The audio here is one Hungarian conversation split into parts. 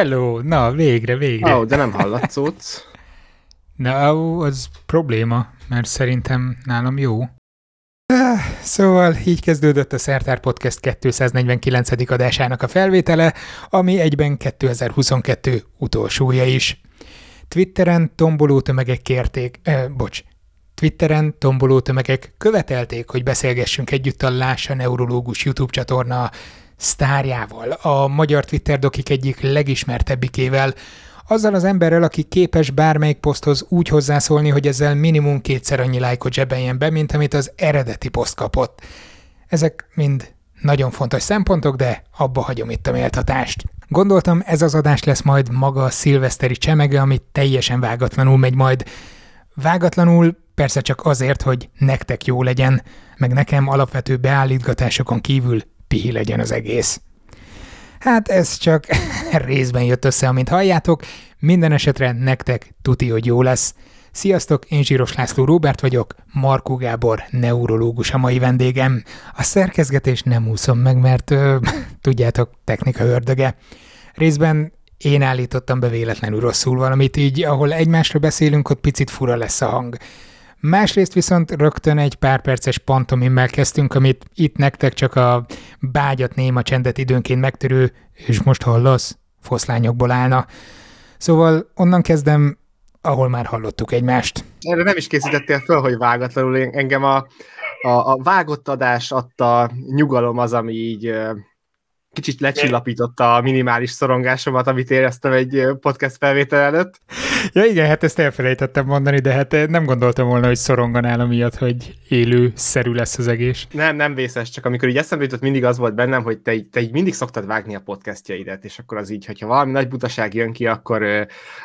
Hello, na végre, végre. Ó, oh, de nem hallatszódsz. Na, ó, az probléma, mert szerintem nálam jó. Szóval így kezdődött a Szertár Podcast 249. adásának a felvétele, ami egyben 2022 utolsója is. Twitteren tomboló tömegek kérték, eh, bocs, Twitteren tomboló tömegek követelték, hogy beszélgessünk együtt a Lássa Neurológus YouTube csatorna sztárjával, a magyar Twitter dokik egyik legismertebbikével, azzal az emberrel, aki képes bármelyik poszthoz úgy hozzászólni, hogy ezzel minimum kétszer annyi lájkot zsebeljen be, mint amit az eredeti poszt kapott. Ezek mind nagyon fontos szempontok, de abba hagyom itt a méltatást. Gondoltam, ez az adás lesz majd maga a szilveszteri csemege, amit teljesen vágatlanul megy majd. Vágatlanul persze csak azért, hogy nektek jó legyen, meg nekem alapvető beállítgatásokon kívül pihi legyen az egész. Hát ez csak részben jött össze, amint halljátok, minden esetre nektek tuti, hogy jó lesz. Sziasztok, én Zsíros László Róbert vagyok, Markó Gábor, neurológus a mai vendégem. A szerkezgetés nem úszom meg, mert ö, tudjátok, technika ördöge. Részben én állítottam be véletlenül rosszul valamit, így ahol egymásra beszélünk, ott picit fura lesz a hang. Másrészt viszont rögtön egy pár perces pantomimmel kezdtünk, amit itt nektek csak a bágyat néma csendet időnként megtörő, és most hallasz, foszlányokból állna. Szóval onnan kezdem, ahol már hallottuk egymást. Erre nem is készítettél föl, hogy vágatlanul engem a, a, a vágott adás adta nyugalom az, ami így kicsit lecsillapította a minimális szorongásomat, amit éreztem egy podcast felvétel előtt. Ja igen, hát ezt elfelejtettem mondani, de hát nem gondoltam volna, hogy szoronganál miatt, hogy élő szerű lesz az egész. Nem, nem vészes, csak amikor így eszembe jutott, mindig az volt bennem, hogy te, te így mindig szoktad vágni a podcastjaidet, és akkor az így, hogyha valami nagy butaság jön ki, akkor,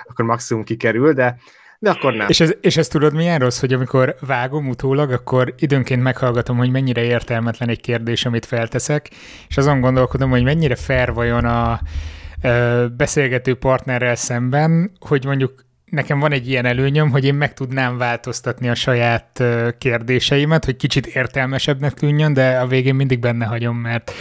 akkor maximum kikerül, de de akkor nem. És, ez, és ezt tudod milyen rossz, hogy amikor vágom utólag, akkor időnként meghallgatom, hogy mennyire értelmetlen egy kérdés, amit felteszek, és azon gondolkodom, hogy mennyire fair vajon a ö, beszélgető partnerrel szemben, hogy mondjuk nekem van egy ilyen előnyöm, hogy én meg tudnám változtatni a saját kérdéseimet, hogy kicsit értelmesebbnek tűnjön, de a végén mindig benne hagyom, mert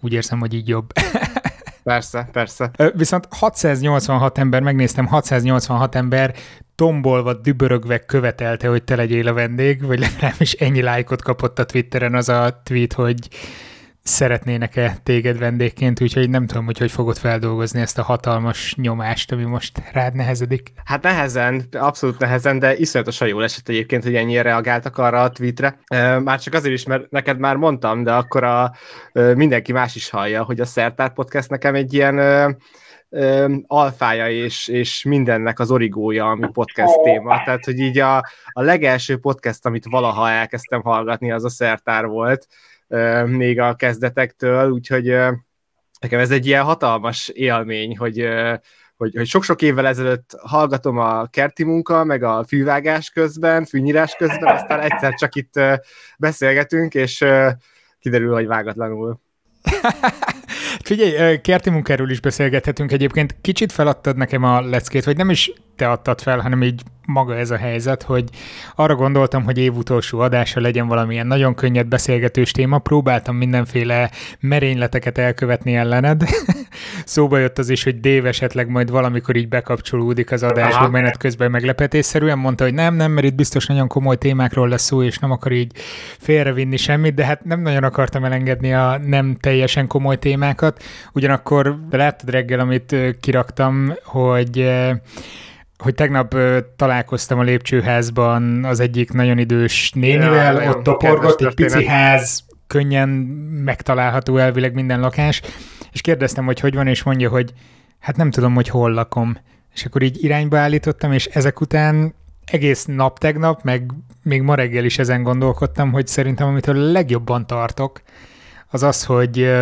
úgy érzem, hogy így jobb. Persze, persze. Viszont 686 ember, megnéztem, 686 ember tombolva, dübörögve követelte, hogy te legyél a vendég, vagy legalábbis ennyi lájkot kapott a Twitteren az a tweet, hogy szeretnének-e téged vendégként, úgyhogy nem tudom, hogy hogy fogod feldolgozni ezt a hatalmas nyomást, ami most rád nehezedik. Hát nehezen, abszolút nehezen, de iszonyatosan jól esett egyébként, hogy ennyire reagáltak arra a tweetre. Már csak azért is, mert neked már mondtam, de akkor a, mindenki más is hallja, hogy a Szertár Podcast nekem egy ilyen alfája és, és mindennek az origója, ami podcast téma. Tehát, hogy így a, a legelső podcast, amit valaha elkezdtem hallgatni, az a Szertár volt, még a kezdetektől, úgyhogy nekem ez egy ilyen hatalmas élmény, hogy, hogy, hogy sok-sok évvel ezelőtt hallgatom a kerti munka, meg a fűvágás közben, fűnyírás közben, aztán egyszer csak itt beszélgetünk, és kiderül, hogy vágatlanul. Figyelj, kerti munkáról is beszélgethetünk egyébként. Kicsit feladtad nekem a leckét, vagy nem is te adtad fel, hanem így maga ez a helyzet, hogy arra gondoltam, hogy év utolsó adása legyen valamilyen nagyon könnyed beszélgetős téma. Próbáltam mindenféle merényleteket elkövetni ellened. Szóba jött az is, hogy Dév esetleg majd valamikor így bekapcsolódik az adásba menet közben meglepetésszerűen. Mondta, hogy nem, nem, mert itt biztos nagyon komoly témákról lesz szó, és nem akar így félrevinni semmit, de hát nem nagyon akartam elengedni a nem teljesen komoly témákat. Ugyanakkor láttad reggel, amit kiraktam, hogy hogy tegnap ö, találkoztam a lépcsőházban az egyik nagyon idős nénivel, ja, ott toporgott, egy pici ház, könnyen megtalálható elvileg minden lakás, és kérdeztem, hogy hogy van, és mondja, hogy hát nem tudom, hogy hol lakom. És akkor így irányba állítottam, és ezek után egész nap tegnap, meg még ma reggel is ezen gondolkodtam, hogy szerintem amitől legjobban tartok, az az, hogy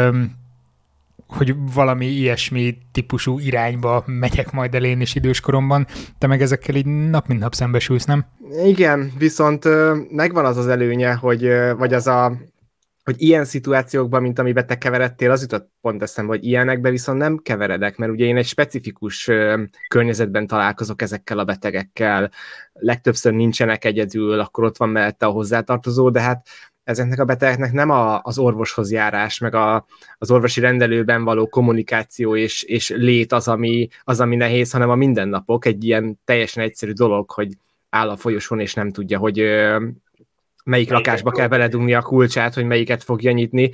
hogy valami ilyesmi típusú irányba megyek majd el én is időskoromban, te meg ezekkel így nap mint nap szembesülsz, nem? Igen, viszont megvan az az előnye, hogy, vagy az a, hogy ilyen szituációkban, mint amiben te keveredtél, az jutott pont eszembe, hogy ilyenekben viszont nem keveredek, mert ugye én egy specifikus környezetben találkozok ezekkel a betegekkel, legtöbbször nincsenek egyedül, akkor ott van mellette a hozzátartozó, de hát ezeknek a betegeknek nem a, az orvoshoz járás, meg a, az orvosi rendelőben való kommunikáció és, és lét az ami, az, ami nehéz, hanem a mindennapok egy ilyen teljesen egyszerű dolog, hogy áll a folyosón, és nem tudja, hogy ö, melyik lakásba kell beledugni a kulcsát, hogy melyiket fogja nyitni.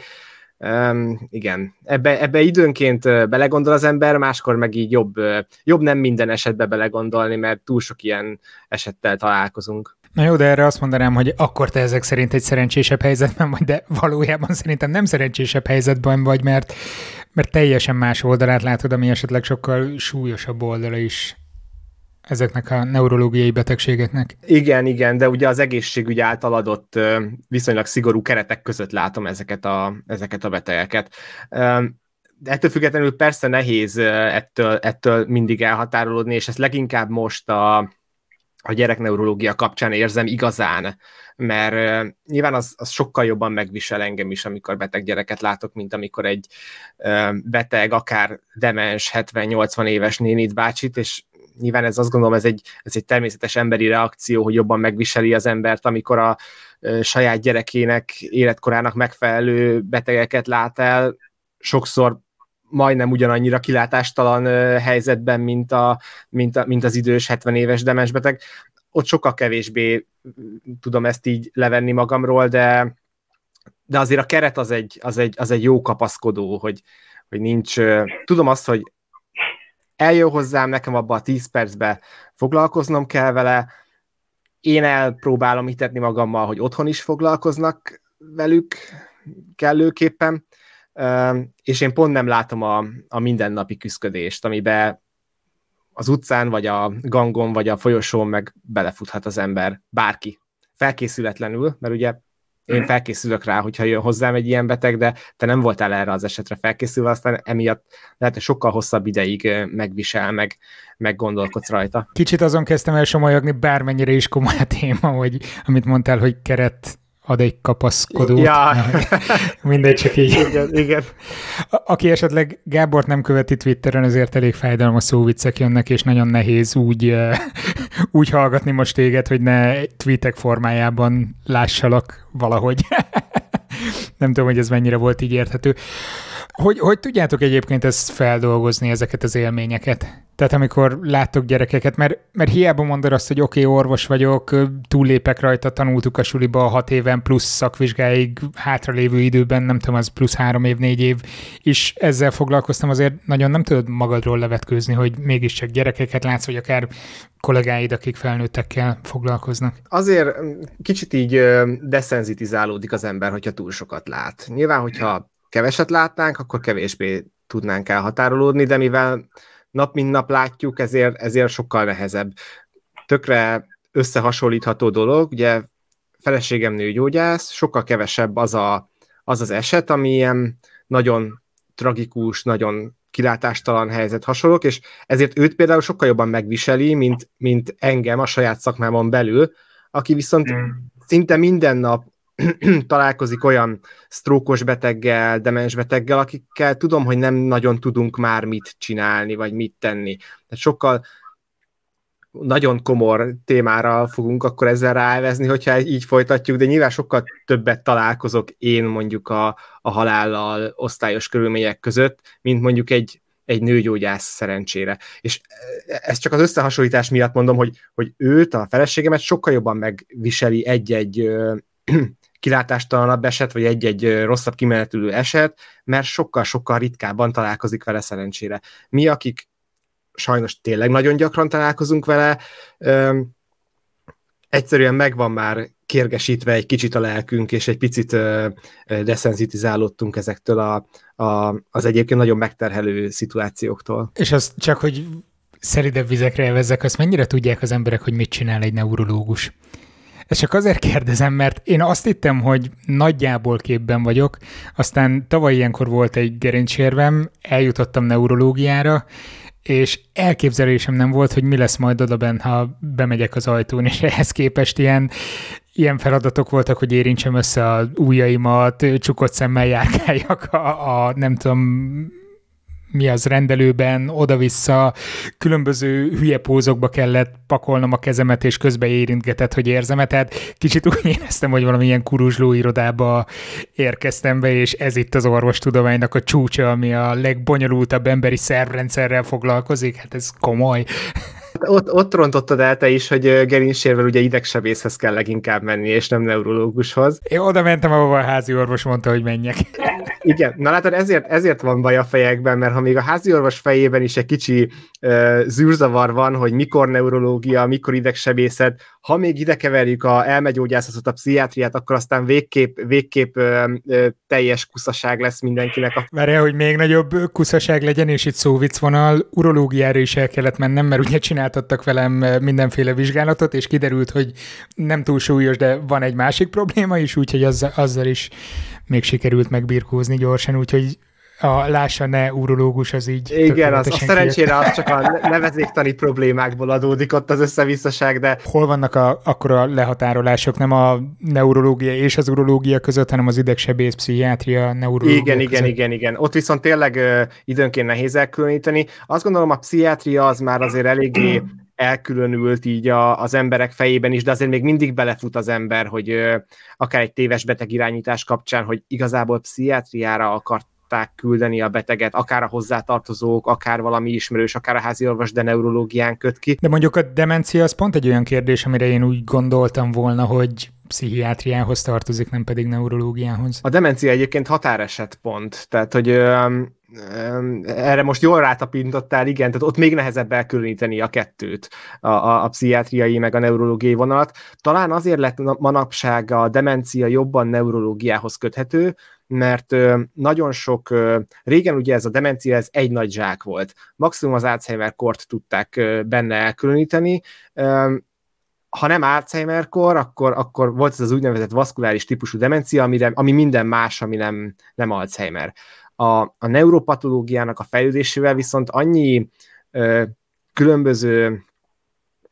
Um, igen, ebbe, ebbe időnként belegondol az ember, máskor meg így jobb, jobb nem minden esetbe belegondolni, mert túl sok ilyen esettel találkozunk. Na jó, de erre azt mondanám, hogy akkor te ezek szerint egy szerencsésebb helyzetben vagy, de valójában szerintem nem szerencsésebb helyzetben vagy, mert, mert teljesen más oldalát látod, ami esetleg sokkal súlyosabb oldala is ezeknek a neurológiai betegségeknek. Igen, igen, de ugye az egészségügy által adott viszonylag szigorú keretek között látom ezeket a, ezeket a betegeket. De ettől függetlenül persze nehéz ettől, ettől mindig elhatárolódni, és ezt leginkább most a, a gyerekneurológia kapcsán érzem igazán, mert nyilván az, az sokkal jobban megvisel engem is, amikor beteg gyereket látok, mint amikor egy beteg, akár demens, 70-80 éves nénit bácsit, és nyilván ez azt gondolom, ez egy, ez egy természetes emberi reakció, hogy jobban megviseli az embert, amikor a saját gyerekének életkorának megfelelő betegeket lát el, sokszor majdnem ugyanannyira kilátástalan helyzetben, mint, a, mint, a, mint az idős 70 éves demensbeteg. Ott sokkal kevésbé tudom ezt így levenni magamról, de, de azért a keret az egy, az egy, az egy jó kapaszkodó, hogy, hogy nincs, tudom azt, hogy eljön hozzám, nekem abban a 10 percben foglalkoznom kell vele, én elpróbálom hitetni magammal, hogy otthon is foglalkoznak velük kellőképpen, és én pont nem látom a, a mindennapi küzdködést, amiben az utcán, vagy a gangon, vagy a folyosón meg belefuthat az ember, bárki, felkészületlenül, mert ugye én mhm. felkészülök rá, hogyha jön hozzám egy ilyen beteg, de te nem voltál erre az esetre felkészülve, aztán emiatt lehet, hogy sokkal hosszabb ideig megvisel, meg, meg gondolkodsz rajta. Kicsit azon kezdtem el somolyogni, bármennyire is komoly a téma, hogy amit mondtál, hogy keret ad egy kapaszkodót. Ja. Mindegy, csak így. Igen, igen. Aki esetleg Gábort nem követi Twitteren, azért elég fájdalmas szóviccek jönnek, és nagyon nehéz úgy, úgy hallgatni most téged, hogy ne tweetek formájában lássalak valahogy. nem tudom, hogy ez mennyire volt így érthető. Hogy, hogy tudjátok egyébként ezt feldolgozni, ezeket az élményeket? Tehát amikor láttok gyerekeket, mert, mert hiába mondod azt, hogy oké, okay, orvos vagyok, túllépek rajta, tanultuk a suliba hat éven plusz szakvizsgáig hátralévő időben, nem tudom, az plusz három év, négy év, és ezzel foglalkoztam, azért nagyon nem tudod magadról levetkőzni, hogy mégiscsak gyerekeket látsz, vagy akár kollégáid, akik felnőttekkel foglalkoznak. Azért kicsit így deszenzitizálódik az ember, hogyha túl sokat lát. Nyilván, hogyha keveset látnánk, akkor kevésbé tudnánk elhatárolódni, de mivel nap mint nap látjuk, ezért, ezért sokkal nehezebb. Tökre összehasonlítható dolog, ugye feleségem nőgyógyász, sokkal kevesebb az a, az, az eset, ami ilyen nagyon tragikus, nagyon kilátástalan helyzet hasonlók, és ezért őt például sokkal jobban megviseli, mint, mint engem a saját szakmámon belül, aki viszont mm. szinte minden nap találkozik olyan sztrókos beteggel, demens beteggel, akikkel tudom, hogy nem nagyon tudunk már mit csinálni, vagy mit tenni. Tehát sokkal nagyon komor témára fogunk akkor ezzel rávezni, hogyha így folytatjuk, de nyilván sokkal többet találkozok én mondjuk a, a halállal osztályos körülmények között, mint mondjuk egy, egy nőgyógyász szerencsére. És ezt csak az összehasonlítás miatt mondom, hogy, hogy őt, a feleségemet sokkal jobban megviseli egy-egy kilátástalanabb eset, vagy egy-egy rosszabb kimenetülő eset, mert sokkal-sokkal ritkábban találkozik vele szerencsére. Mi, akik sajnos tényleg nagyon gyakran találkozunk vele, öm, egyszerűen megvan már kérgesítve egy kicsit a lelkünk, és egy picit ö, deszenzitizálódtunk ezektől a, a, az egyébként nagyon megterhelő szituációktól. És az csak, hogy szeridebb vizekre elvezzek, azt mennyire tudják az emberek, hogy mit csinál egy neurológus? Ezt csak azért kérdezem, mert én azt hittem, hogy nagyjából képben vagyok, aztán tavaly ilyenkor volt egy gerincsérvem, eljutottam neurológiára, és elképzelésem nem volt, hogy mi lesz majd odaben, ha bemegyek az ajtón, és ehhez képest ilyen, ilyen feladatok voltak, hogy érintsem össze a ujjaimat, csukott szemmel járkáljak a, a nem tudom mi az rendelőben, oda-vissza, különböző hülye pózokba kellett pakolnom a kezemet, és közben érintgetett, hogy érzem Tehát kicsit úgy éreztem, hogy valamilyen kuruzsló irodába érkeztem be, és ez itt az orvostudománynak a csúcsa, ami a legbonyolultabb emberi szervrendszerrel foglalkozik. Hát ez komoly. Ott, ott rontottad el te is, hogy gerincsérvel ugye idegsebészhez kell leginkább menni, és nem neurológushoz. Én oda mentem, ahova a házi orvos mondta, hogy menjek. Igen, na látod, ezért, ezért van baj a fejekben, mert ha még a házi orvos fejében is egy kicsi uh, zűrzavar van, hogy mikor neurológia, mikor idegsebészet, ha még ide keverjük a elmegyógyászatot, a pszichiátriát, akkor aztán végképp, végképp uh, uh, teljes kuszaság lesz mindenkinek. A... Várjál, hogy még nagyobb kuszaság legyen, és itt szóvic vonal, urológiára is el kellett mennem, mert ugye csináltattak velem mindenféle vizsgálatot, és kiderült, hogy nem túl súlyos, de van egy másik probléma is, úgyhogy azzal, azzal is még sikerült megbirkózni gyorsan, úgyhogy a lássa ne urológus, az így Igen, az, a szerencsére az csak a nevezéktani problémákból adódik ott az összevisszaság, de... Hol vannak a, akkor a lehatárolások, nem a neurológia és az urológia között, hanem az idegsebész, pszichiátria, neurológia Igen, között. igen, igen, igen. Ott viszont tényleg uh, időnként nehéz elkülöníteni. Azt gondolom a pszichiátria az már azért eléggé elkülönült így a, az emberek fejében is, de azért még mindig belefut az ember, hogy ö, akár egy téves betegirányítás kapcsán, hogy igazából pszichiátriára akart küldeni a beteget, akár a hozzátartozók, akár valami ismerős, akár a házi orvos, de neurológián köt ki. De mondjuk a demencia az pont egy olyan kérdés, amire én úgy gondoltam volna, hogy pszichiátriához tartozik, nem pedig neurológiához. A demencia egyébként határeset pont, tehát hogy erre most jól rátapintottál, igen, tehát ott még nehezebb elkülöníteni a kettőt, a, a, a pszichiátriai meg a neurológiai vonalat. Talán azért lett manapság a demencia jobban neurológiához köthető, mert nagyon sok, régen ugye ez a demencia, ez egy nagy zsák volt. Maximum az Alzheimer-kort tudták benne elkülöníteni, ha nem Alzheimer-kor, akkor, akkor volt ez az úgynevezett vaszkuláris típusú demencia, amire, ami minden más, ami nem, nem Alzheimer. A, a neuropatológiának a fejlődésével viszont annyi ö, különböző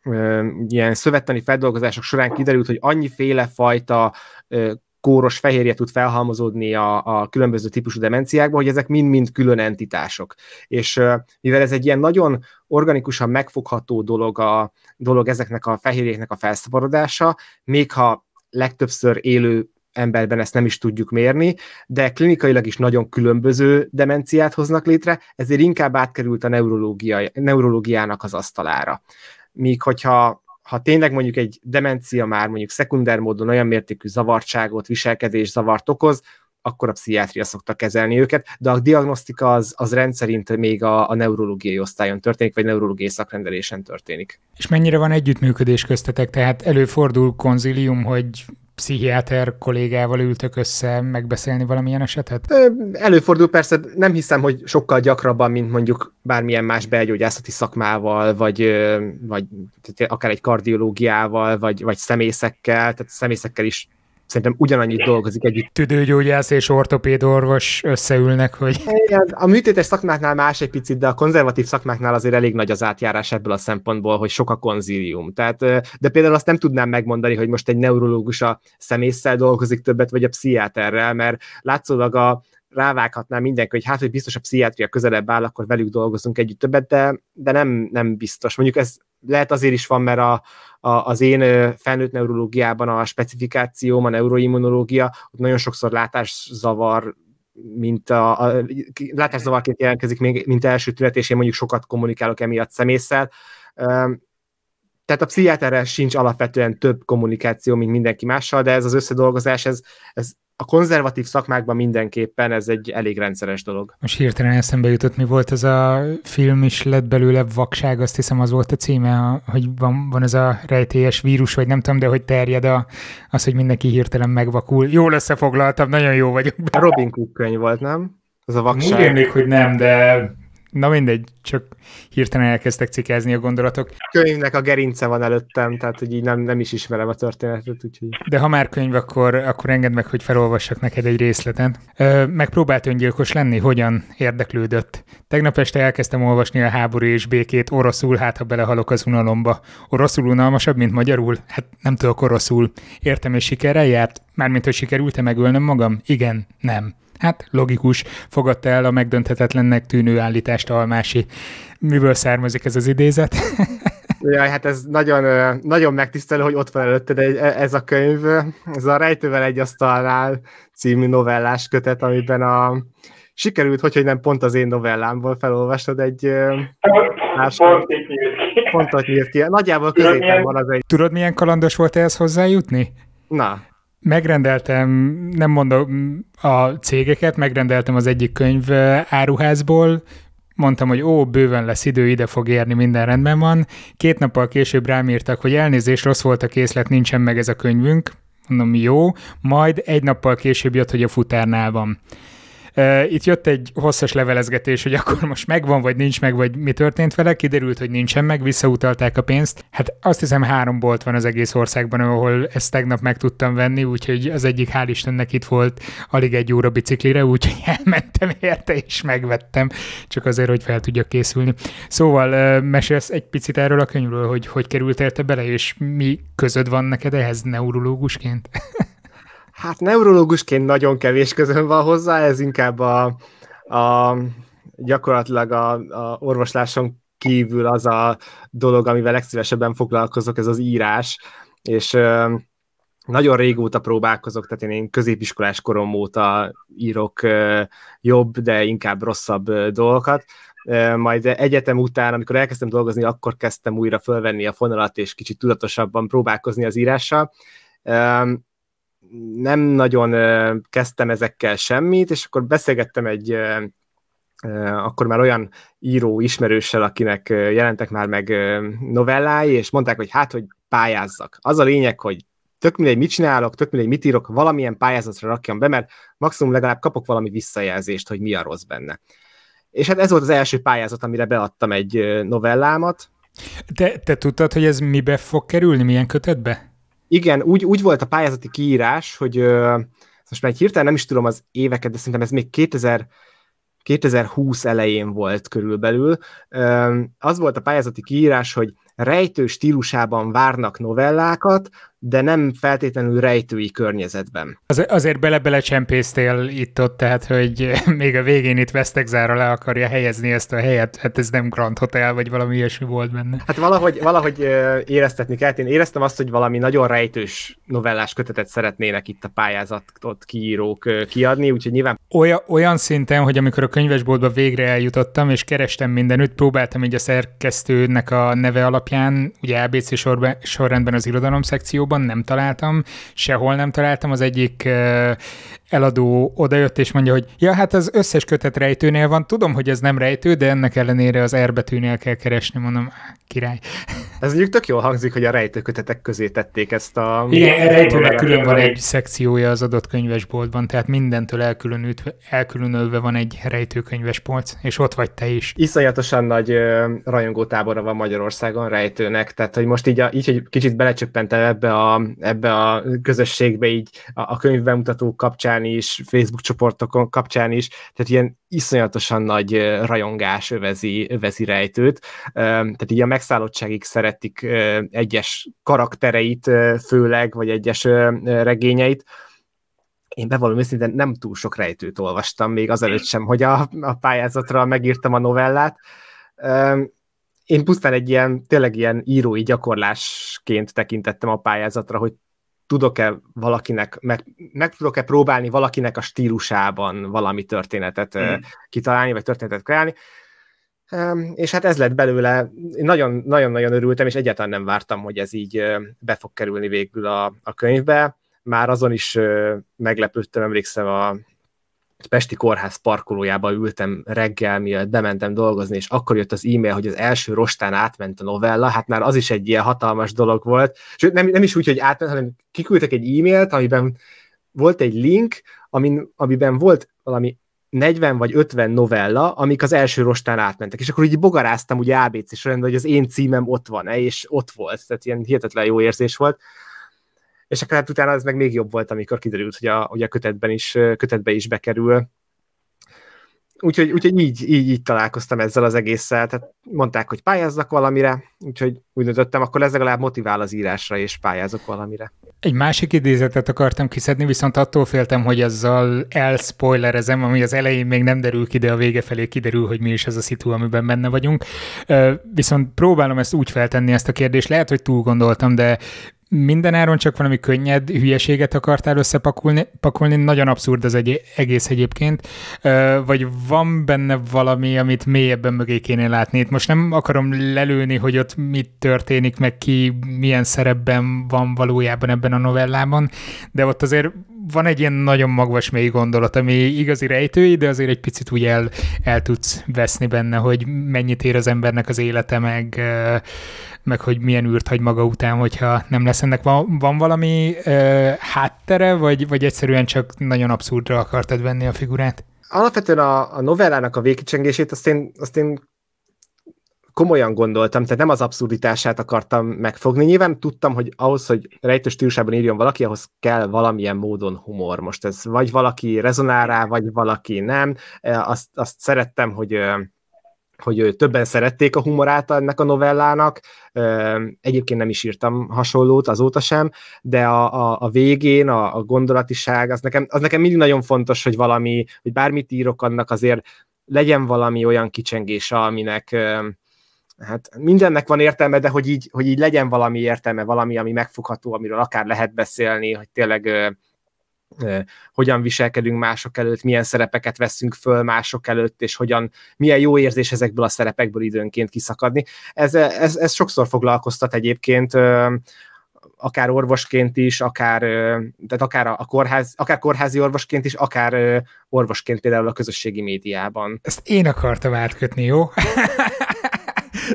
ö, ilyen szövettani feldolgozások során kiderült, hogy annyiféle fajta ö, kóros fehérje tud felhalmozódni a, a különböző típusú demenciákba, hogy ezek mind-mind külön entitások. És mivel ez egy ilyen nagyon organikusan megfogható dolog, a, dolog ezeknek a fehérjéknek a felszaborodása, még ha legtöbbször élő emberben ezt nem is tudjuk mérni, de klinikailag is nagyon különböző demenciát hoznak létre, ezért inkább átkerült a neurológia, neurológiának az asztalára. Míg hogyha ha tényleg mondjuk egy demencia már mondjuk szekunder módon olyan mértékű zavartságot, viselkedés zavart okoz, akkor a pszichiátria szokta kezelni őket, de a diagnosztika az, az rendszerint még a, a neurológiai osztályon történik, vagy neurológiai szakrendelésen történik. És mennyire van együttműködés köztetek? Tehát előfordul konzilium, hogy pszichiáter kollégával ültök össze megbeszélni valamilyen esetet? Előfordul persze, nem hiszem, hogy sokkal gyakrabban, mint mondjuk bármilyen más belgyógyászati szakmával, vagy, vagy akár egy kardiológiával, vagy, vagy szemészekkel, tehát szemészekkel is szerintem ugyanannyit dolgozik együtt. Tüdőgyógyász és ortopéd orvos összeülnek, hogy... Igen, a műtétes szakmáknál más egy picit, de a konzervatív szakmáknál azért elég nagy az átjárás ebből a szempontból, hogy sok a konzílium. Tehát, de például azt nem tudnám megmondani, hogy most egy neurológus a szemésszel dolgozik többet, vagy a pszichiáterrel, mert látszólag a, rávághatná mindenki, hogy hát, hogy biztos a pszichiátria közelebb áll, akkor velük dolgozunk együtt többet, de, de nem, nem biztos. Mondjuk ez lehet azért is van, mert a, a, az én felnőtt neurológiában a specifikációm, a neuroimmunológia, ott nagyon sokszor látászavar mint a, a látászavarként jelentkezik még, mint első tünet, és én mondjuk sokat kommunikálok emiatt szemésszel. Tehát a pszichiáterrel sincs alapvetően több kommunikáció, mint mindenki mással, de ez az összedolgozás, ez, ez a konzervatív szakmákban mindenképpen ez egy elég rendszeres dolog. Most hirtelen eszembe jutott, mi volt ez a film is lett belőle vakság, azt hiszem az volt a címe, hogy van, van ez a rejtélyes vírus, vagy nem tudom, de hogy terjed a, az, hogy mindenki hirtelen megvakul. Jól összefoglaltam, nagyon jó vagyok. A Robin Cook könyv volt, nem? Ez a vakság. Úgy emlék, hogy nem, de Na mindegy, csak hirtelen elkezdtek cikázni a gondolatok. A könyvnek a gerince van előttem, tehát hogy így nem, nem is ismerem a történetet, úgyhogy... De ha már könyv, akkor, akkor engedd meg, hogy felolvassak neked egy részleten. Ö, megpróbált öngyilkos lenni? Hogyan érdeklődött? Tegnap este elkezdtem olvasni a háború és békét oroszul, hát ha belehalok az unalomba. Oroszul unalmasabb, mint magyarul? Hát nem tudok oroszul. Értem, és sikerrel járt? Mármint, hogy sikerült-e megölnöm magam? Igen, nem. Hát logikus, fogadta el a megdönthetetlennek tűnő állítást Almási. Miből származik ez az idézet? Jaj, hát ez nagyon, nagyon megtisztelő, hogy ott van előtted ez a könyv. Ez a Rejtővel egy asztalnál című novellás kötet, amiben a sikerült, hogy, hogy nem pont az én novellámból felolvasod egy más... Pontot nyílt ki. Nagyjából középen van az egy... Tudod, milyen kalandos volt ehhez hozzájutni? Na. Megrendeltem, nem mondom a cégeket, megrendeltem az egyik könyv áruházból, mondtam, hogy ó, bőven lesz idő, ide fog érni, minden rendben van. Két nappal később rám írtak, hogy elnézés, rossz volt a készlet, nincsen meg ez a könyvünk. Mondom, jó. Majd egy nappal később jött, hogy a futárnál van. Itt jött egy hosszas levelezgetés, hogy akkor most megvan, vagy nincs meg, vagy mi történt vele. Kiderült, hogy nincsen meg, visszautalták a pénzt. Hát azt hiszem három bolt van az egész országban, ahol ezt tegnap meg tudtam venni, úgyhogy az egyik hál' Istennek itt volt alig egy óra biciklire, úgyhogy elmentem érte és megvettem, csak azért, hogy fel tudjak készülni. Szóval mesélsz egy picit erről a könyvről, hogy hogy került érte bele, és mi közöd van neked ehhez neurológusként? Hát neurológusként nagyon kevés közön van hozzá, ez inkább a, a gyakorlatilag a, a orvosláson kívül az a dolog, amivel legszívesebben foglalkozok, ez az írás, és ö, nagyon régóta próbálkozok, tehát én középiskolás korom óta írok jobb, de inkább rosszabb dolgokat, majd egyetem után, amikor elkezdtem dolgozni, akkor kezdtem újra fölvenni a fonalat, és kicsit tudatosabban próbálkozni az írással nem nagyon kezdtem ezekkel semmit, és akkor beszélgettem egy akkor már olyan író ismerőssel, akinek jelentek már meg novellái, és mondták, hogy hát, hogy pályázzak. Az a lényeg, hogy tök mindegy, mit csinálok, tök mindegy, mit írok, valamilyen pályázatra rakjam be, mert maximum legalább kapok valami visszajelzést, hogy mi a rossz benne. És hát ez volt az első pályázat, amire beadtam egy novellámat. Te, te tudtad, hogy ez mibe fog kerülni, milyen kötetbe? Igen, úgy, úgy volt a pályázati kiírás, hogy most már egy hirtelen nem is tudom az éveket, de szerintem ez még 2000, 2020 elején volt körülbelül. Az volt a pályázati kiírás, hogy rejtő stílusában várnak novellákat, de nem feltétlenül rejtői környezetben. Az, azért bele-bele csempésztél itt-ott, tehát hogy még a végén itt Vesztegzára le akarja helyezni ezt a helyet, hát ez nem Grand Hotel, vagy valami ilyesmi volt benne. Hát valahogy, valahogy éreztetni kellett. Én éreztem azt, hogy valami nagyon rejtős novellás kötetet szeretnének itt a pályázatot kiírók kiadni, úgyhogy nyilván... Olyan, olyan szinten, hogy amikor a könyvesboltba végre eljutottam, és kerestem mindenütt, próbáltam így a szerkesztőnek a neve alapján, ugye ABC sorba, sorrendben az irodalom szekcióban, nem találtam, sehol nem találtam, az egyik eladó odajött és mondja, hogy ja, hát az összes kötet rejtőnél van, tudom, hogy ez nem rejtő, de ennek ellenére az R betűnél kell keresni, mondom, király. Ez mondjuk tök jól hangzik, hogy a rejtőkötetek közé tették ezt a... Igen, rejtőnek külön van egy szekciója az adott könyvesboltban, tehát mindentől elkülönülve, elkülönülve van egy rejtőkönyvespolc, és ott vagy te is. Iszonyatosan nagy rajongótábora van Magyarországon rejtőnek, tehát hogy most így, a, így hogy kicsit belecsöppentem ebbe a, ebbe a közösségbe így a, a könyvbemutatók kapcsán is, Facebook csoportokon kapcsán is, tehát ilyen iszonyatosan nagy rajongás övezi, övezi rejtőt, tehát így a megszállottságig szeretik egyes karaktereit főleg, vagy egyes regényeit, én bevallom őszintén nem túl sok rejtőt olvastam, még azelőtt sem, hogy a, a pályázatra megírtam a novellát. Én pusztán egy ilyen, tényleg ilyen írói gyakorlásként tekintettem a pályázatra, hogy tudok-e valakinek, meg, meg tudok-e próbálni valakinek a stílusában valami történetet mm. kitalálni, vagy történetet kreálni. És hát ez lett belőle, nagyon-nagyon örültem, és egyáltalán nem vártam, hogy ez így be fog kerülni végül a, a könyvbe. Már azon is meglepődtem, emlékszem a Pesti Kórház parkolójába ültem reggel, mielőtt bementem dolgozni, és akkor jött az e-mail, hogy az első rostán átment a novella, hát már az is egy ilyen hatalmas dolog volt. Sőt, nem, nem is úgy, hogy átment, hanem kiküldtek egy e-mailt, amiben volt egy link, amin, amiben volt valami 40 vagy 50 novella, amik az első rostán átmentek, és akkor így bogaráztam ugye ABC sorrendben, hogy az én címem ott van-e, és ott volt, tehát ilyen hihetetlen jó érzés volt és akkor hát utána ez meg még jobb volt, amikor kiderült, hogy a, hogy a kötetben is, kötetbe is bekerül. Úgyhogy, úgyhogy így, így, így találkoztam ezzel az egésszel, tehát mondták, hogy pályázzak valamire, úgyhogy úgy döntöttem, akkor ez legalább motivál az írásra, és pályázok valamire. Egy másik idézetet akartam kiszedni, viszont attól féltem, hogy azzal elspoilerezem, ami az elején még nem derül ki, de a vége felé kiderül, hogy mi is ez a szitu, amiben benne vagyunk. Viszont próbálom ezt úgy feltenni ezt a kérdést, lehet, hogy túl gondoltam, de minden áron csak valami könnyed hülyeséget akartál összepakolni, pakolni, nagyon abszurd az egy, egész egyébként, vagy van benne valami, amit mélyebben mögé kéne látni. Itt most nem akarom lelőni, hogy ott mit történik, meg ki milyen szerepben van valójában ebben a novellában, de ott azért van egy ilyen nagyon magvas mély gondolat, ami igazi rejtői, de azért egy picit úgy el, el tudsz veszni benne, hogy mennyit ér az embernek az élete, meg, meg hogy milyen űrt hagy maga után, hogyha nem lesz ennek. Van, van valami uh, háttere, vagy, vagy egyszerűen csak nagyon abszurdra akartad venni a figurát? Alapvetően a, a novellának a végkicsengését azt én, azt én komolyan gondoltam, tehát nem az abszurditását akartam megfogni. Nyilván tudtam, hogy ahhoz, hogy rejtős stílusában írjon valaki, ahhoz kell valamilyen módon humor. Most ez vagy valaki rezonál rá, vagy valaki nem. Azt, azt szerettem, hogy hogy többen szerették a humorát ennek a novellának, egyébként nem is írtam hasonlót azóta sem, de a, a, a végén a, a gondolatiság, az nekem, az nekem mindig nagyon fontos, hogy valami, hogy bármit írok, annak azért legyen valami olyan kicsengése, aminek hát mindennek van értelme, de hogy így, hogy így legyen valami értelme, valami, ami megfogható, amiről akár lehet beszélni, hogy tényleg hogyan viselkedünk mások előtt, milyen szerepeket veszünk föl mások előtt, és hogyan, milyen jó érzés ezekből a szerepekből időnként kiszakadni. Ez, ez, ez sokszor foglalkoztat egyébként, akár orvosként is, akár, tehát akár a kórház, akár kórházi orvosként is, akár orvosként például a közösségi médiában. Ezt én akartam átkötni, jó?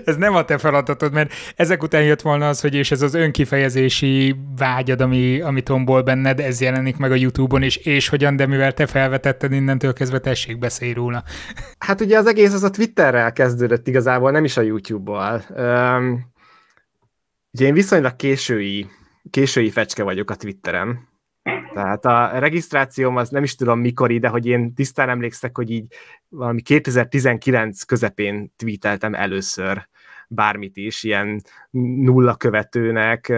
ez nem a te feladatod, mert ezek után jött volna az, hogy és ez az önkifejezési vágyad, ami, ami tombol benned, ez jelenik meg a YouTube-on is, és hogyan, de mivel te felvetetted, innentől kezdve tessék beszélj róla. Hát ugye az egész az a Twitterrel kezdődött igazából, nem is a YouTube-ból. Um, ugye én viszonylag késői, késői fecske vagyok a Twitteren, tehát a regisztrációm az nem is tudom mikor de hogy én tisztán emlékszek, hogy így valami 2019 közepén tweeteltem először bármit is, ilyen nulla követőnek,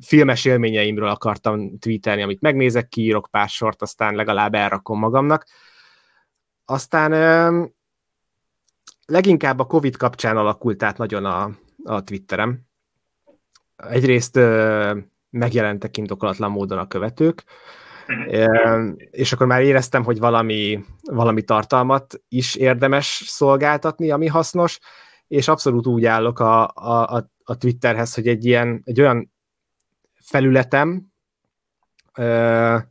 filmes élményeimről akartam tweetelni, amit megnézek, kiírok pár sort, aztán legalább elrakom magamnak. Aztán leginkább a Covid kapcsán alakult át nagyon a, a Twitterem. Egyrészt megjelentek indokolatlan módon a követők, mhm. és akkor már éreztem, hogy valami, valami tartalmat is érdemes szolgáltatni, ami hasznos, és abszolút úgy állok a, a, a Twitterhez, hogy egy ilyen, egy olyan felületem, eh,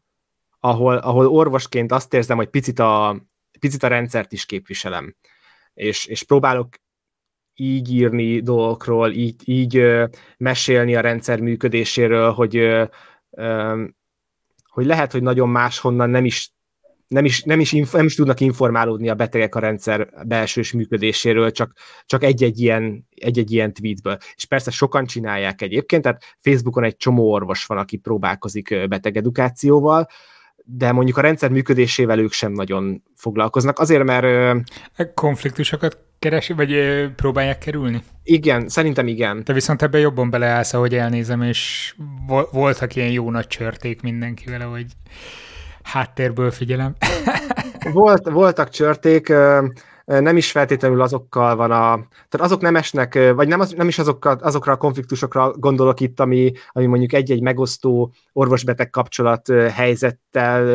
ahol, ahol orvosként azt érzem, hogy picit a, picit a rendszert is képviselem, és, és próbálok így írni dolgokról, így, így mesélni a rendszer működéséről, hogy, hogy lehet, hogy nagyon máshonnan nem is nem is, nem, is, nem is tudnak informálódni a betegek a rendszer belsős működéséről, csak, csak egy-egy ilyen, egy-egy ilyen tweetből. És persze sokan csinálják egyébként, tehát Facebookon egy csomó orvos van, aki próbálkozik betegedukációval, de mondjuk a rendszer működésével ők sem nagyon foglalkoznak. Azért, mert... Konfliktusokat keresi, vagy próbálják kerülni? Igen, szerintem igen. Te viszont ebben jobban beleállsz, ahogy elnézem, és voltak ilyen jó nagy csörték mindenkivel, ahogy háttérből figyelem. Volt, voltak csörték, nem is feltétlenül azokkal van a, tehát azok nem esnek, vagy nem, az, nem is azokkal, azokra a konfliktusokra gondolok itt, ami, ami mondjuk egy-egy megosztó orvosbeteg kapcsolat helyzettel,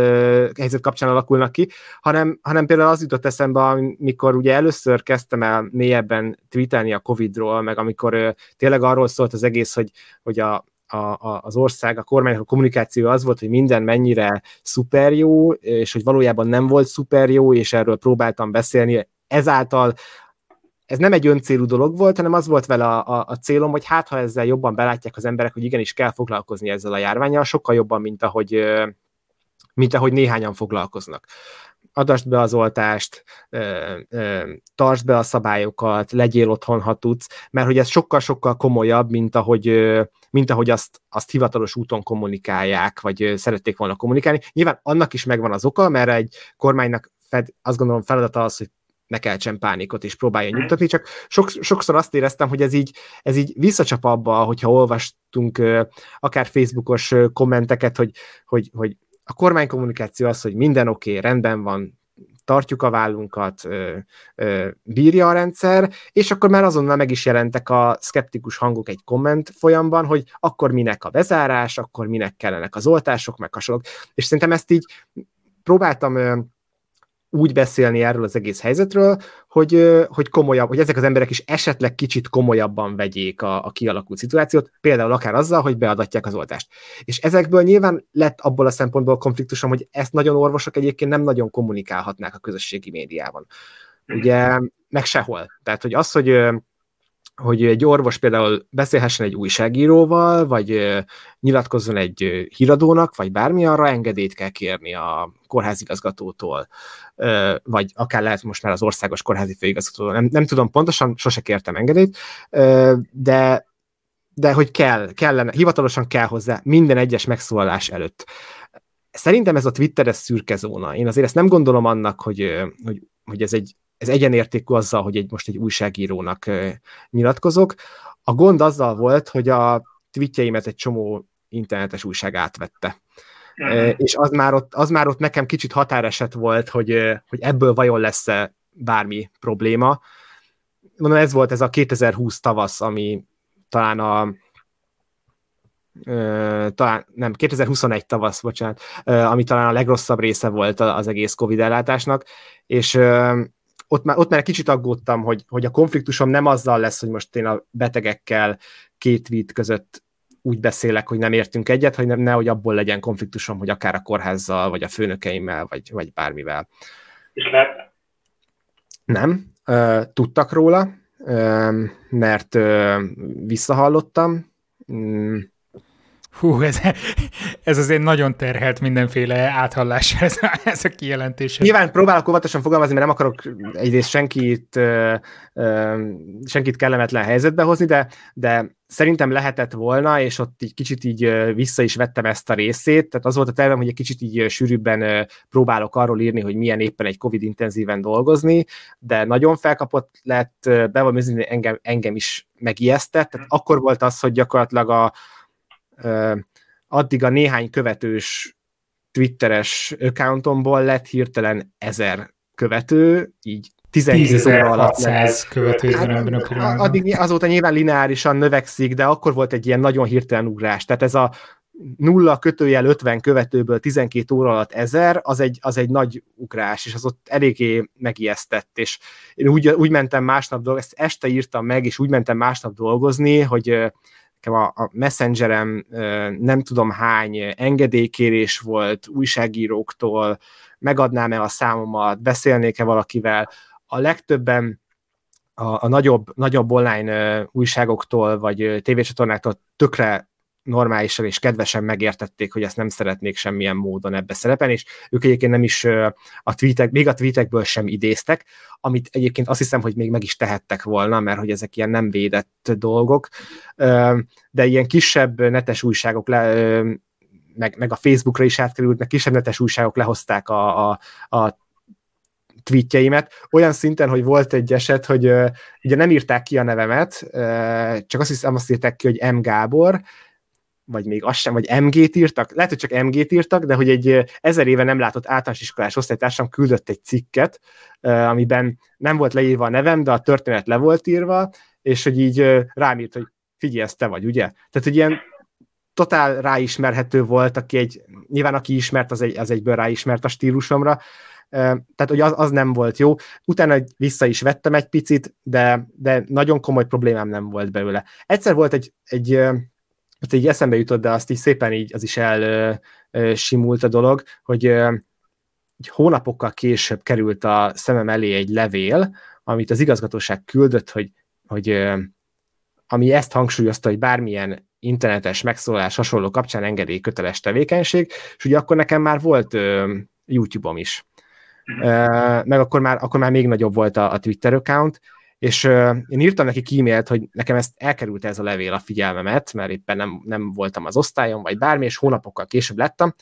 helyzet kapcsán alakulnak ki, hanem, hanem például az jutott eszembe, amikor ugye először kezdtem el mélyebben tweetelni a Covid-ról, meg amikor tényleg arról szólt az egész, hogy, hogy a, a, a, az ország, a kormány, a kommunikáció az volt, hogy minden mennyire szuper jó, és hogy valójában nem volt szuper jó, és erről próbáltam beszélni ezáltal ez nem egy öncélú dolog volt, hanem az volt vele a, a, a célom, hogy hát ha ezzel jobban belátják az emberek, hogy igenis kell foglalkozni ezzel a járványjal, sokkal jobban, mint ahogy, mint ahogy néhányan foglalkoznak. Adast be az oltást, tartsd be a szabályokat, legyél otthon, ha tudsz, mert hogy ez sokkal-sokkal komolyabb, mint ahogy, mint ahogy azt, azt hivatalos úton kommunikálják, vagy szerették volna kommunikálni. Nyilván annak is megvan az oka, mert egy kormánynak fed, azt gondolom feladata az, hogy ne keltsen pánikot, és próbálja nyugtatni, csak sok, sokszor azt éreztem, hogy ez így, ez így visszacsap abba, hogyha olvastunk akár Facebookos kommenteket, hogy, hogy, hogy a kormánykommunikáció az, hogy minden oké, okay, rendben van, tartjuk a vállunkat, ö, ö, bírja a rendszer, és akkor már azonnal meg is jelentek a szkeptikus hangok egy komment folyamban, hogy akkor minek a bezárás, akkor minek kellenek az oltások, meg hasonlók. És szerintem ezt így próbáltam ö, úgy beszélni erről az egész helyzetről, hogy, hogy komolyabb, hogy ezek az emberek is esetleg kicsit komolyabban vegyék a, a kialakult szituációt, például akár azzal, hogy beadatják az oltást. És ezekből nyilván lett abból a szempontból konfliktusom, hogy ezt nagyon orvosok egyébként nem nagyon kommunikálhatnák a közösségi médiában. Ugye, meg sehol. Tehát, hogy az, hogy hogy egy orvos például beszélhessen egy újságíróval, vagy nyilatkozzon egy híradónak, vagy bármi, arra engedélyt kell kérni a kórházigazgatótól, vagy akár lehet most már az országos kórházi főigazgatótól. Nem, nem tudom pontosan, sose kértem engedélyt, de, de hogy kell, kellene, hivatalosan kell hozzá minden egyes megszólalás előtt. Szerintem ez a Twitteres szürke zóna. Én azért ezt nem gondolom annak, hogy, hogy, hogy ez egy ez egyenértékű azzal, hogy egy, most egy újságírónak nyilatkozok. A gond azzal volt, hogy a tweetjeimet egy csomó internetes újság átvette. Uh-huh. És az már, ott, az már ott nekem kicsit határeset volt, hogy, hogy ebből vajon lesz-e bármi probléma. Mondom, ez volt ez a 2020 tavasz, ami talán a talán nem, 2021 tavasz, bocsánat, ami talán a legrosszabb része volt az egész Covid ellátásnak, és ott már, ott már kicsit aggódtam, hogy, hogy a konfliktusom nem azzal lesz, hogy most én a betegekkel két tweet között úgy beszélek, hogy nem értünk egyet, hogy nem, nehogy abból legyen konfliktusom, hogy akár a kórházzal, vagy a főnökeimmel, vagy, vagy bármivel. És lehet? Nem. Tudtak róla, mert visszahallottam. Mm, Hú, ez, ez azért nagyon terhelt mindenféle áthallással ez a, ez a kijelentés. Nyilván próbálok óvatosan fogalmazni, mert nem akarok egyrészt senkit, ö, ö, senkit kellemetlen helyzetbe hozni, de, de szerintem lehetett volna, és ott egy kicsit így vissza is vettem ezt a részét, tehát az volt a tervem, hogy egy kicsit így sűrűbben próbálok arról írni, hogy milyen éppen egy Covid intenzíven dolgozni, de nagyon felkapott lett, be van engem, engem is megijesztett, tehát akkor volt az, hogy gyakorlatilag a, addig a néhány követős twitteres accountomból lett hirtelen ezer követő, így 12 óra alatt. követő hát, ebben a pillanatban. Addig azóta nyilván lineárisan növekszik, de akkor volt egy ilyen nagyon hirtelen ugrás. Tehát ez a nulla kötőjel 50 követőből 12 óra alatt ezer, az egy, az egy nagy ugrás, és az ott eléggé megijesztett, és én úgy, úgy mentem másnap dolgozni, ezt este írtam meg, és úgy mentem másnap dolgozni, hogy nekem a, a messengerem nem tudom hány engedélykérés volt újságíróktól, megadnám-e a számomat, beszélnék-e valakivel. A legtöbben a, a nagyobb, nagyobb online újságoktól vagy tévécsatornáktól tökre normálisan és kedvesen megértették, hogy ezt nem szeretnék semmilyen módon ebbe szerepelni, és ők egyébként nem is a tweetek, még a tweetekből sem idéztek, amit egyébként azt hiszem, hogy még meg is tehettek volna, mert hogy ezek ilyen nem védett dolgok, de ilyen kisebb netes újságok le, meg, meg a Facebookra is átkerült, meg kisebb netes újságok lehozták a, a, a tweetjeimet, olyan szinten, hogy volt egy eset, hogy uh, ugye nem írták ki a nevemet, csak azt hiszem azt írták ki, hogy M. Gábor, vagy még azt sem, vagy MG-t írtak, lehet, hogy csak MG-t írtak, de hogy egy ezer éve nem látott általános iskolás osztálytársam küldött egy cikket, amiben nem volt leírva a nevem, de a történet le volt írva, és hogy így rám írt, hogy figyelj, ez te vagy, ugye? Tehát, hogy ilyen totál ráismerhető volt, aki egy, nyilván aki ismert, az, egy, az egyből ráismert a stílusomra, tehát, hogy az, az nem volt jó. Utána vissza is vettem egy picit, de, de nagyon komoly problémám nem volt belőle. Egyszer volt egy, egy hát így eszembe jutott, de azt így szépen így az is elsimult a dolog, hogy egy hónapokkal később került a szemem elé egy levél, amit az igazgatóság küldött, hogy, hogy ami ezt hangsúlyozta, hogy bármilyen internetes megszólás hasonló kapcsán engedélyköteles tevékenység, és ugye akkor nekem már volt YouTube-om is. Meg akkor már, akkor már még nagyobb volt a, a Twitter account, és uh, én írtam neki e-mailt, hogy nekem ezt elkerült ez a levél a figyelmemet, mert éppen nem, nem voltam az osztályon, vagy bármi, és hónapokkal később lettem,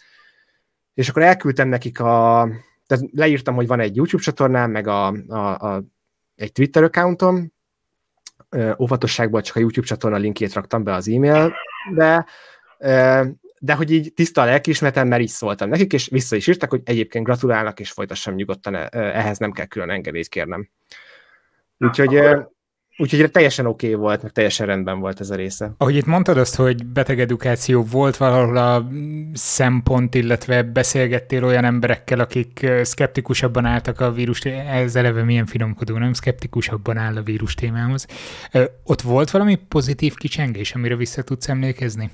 és akkor elküldtem nekik a tehát leírtam, hogy van egy YouTube csatornám, meg a, a, a, egy Twitter accountom, óvatosságból csak a YouTube csatorna linkjét raktam be az e-mailbe, de hogy így tiszta a lelkiismeretem, mert így szóltam nekik, és vissza is írtak, hogy egyébként gratulálnak, és folytassam nyugodtan, ehhez nem kell külön engedélyt kérnem. Úgyhogy Úgyhogy teljesen oké okay volt, meg teljesen rendben volt ez a része. Ahogy itt mondtad azt, hogy betegedukáció volt valahol a szempont, illetve beszélgettél olyan emberekkel, akik szkeptikusabban álltak a vírus, ez eleve milyen finomkodó, nem szkeptikusabban áll a vírus témához. Ott volt valami pozitív kicsengés, amire vissza tudsz emlékezni?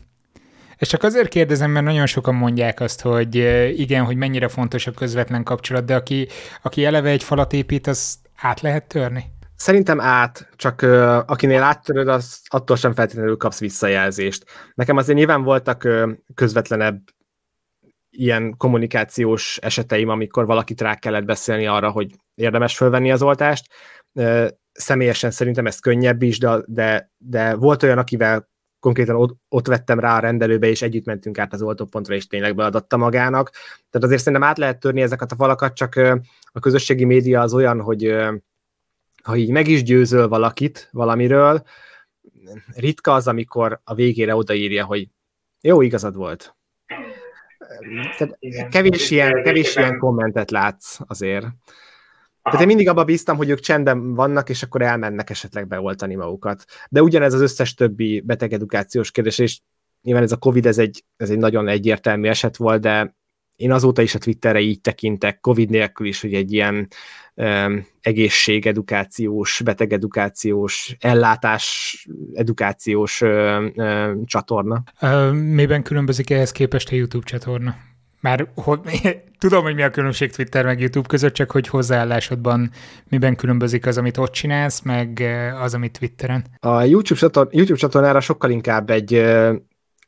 És csak azért kérdezem, mert nagyon sokan mondják azt, hogy igen, hogy mennyire fontos a közvetlen kapcsolat, de aki, aki eleve egy falat épít, az át lehet törni? Szerintem át, csak uh, akinél áttöröd, az attól sem feltétlenül kapsz visszajelzést. Nekem azért nyilván voltak uh, közvetlenebb ilyen kommunikációs eseteim, amikor valakit rá kellett beszélni arra, hogy érdemes fölvenni az oltást. Uh, személyesen szerintem ez könnyebb is, de, de, de volt olyan, akivel konkrétan ott, ott vettem rá a rendelőbe, és együtt mentünk át az oltópontra, és tényleg beadatta magának. Tehát azért szerintem át lehet törni ezeket a falakat, csak a közösségi média az olyan, hogy ha így meg is győzöl valakit valamiről, ritka az, amikor a végére odaírja, hogy jó, igazad volt. Tehát kevés ilyen, kevés ilyen kommentet látsz azért. Tehát én mindig abban bíztam, hogy ők csendben vannak, és akkor elmennek esetleg beoltani magukat. De ugyanez az összes többi betegedukációs kérdés, és nyilván ez a Covid, ez egy, ez egy nagyon egyértelmű eset volt, de én azóta is a Twitterre így tekintek, Covid nélkül is, hogy egy ilyen um, egészségedukációs, betegedukációs, ellátás edukációs um, um, csatorna. Miben különbözik ehhez képest a YouTube csatorna? Már hogy, tudom, hogy mi a különbség Twitter meg YouTube között, csak hogy hozzáállásodban miben különbözik az, amit ott csinálsz, meg az, amit Twitteren? A YouTube, csatorn, YouTube csatornára sokkal inkább egy,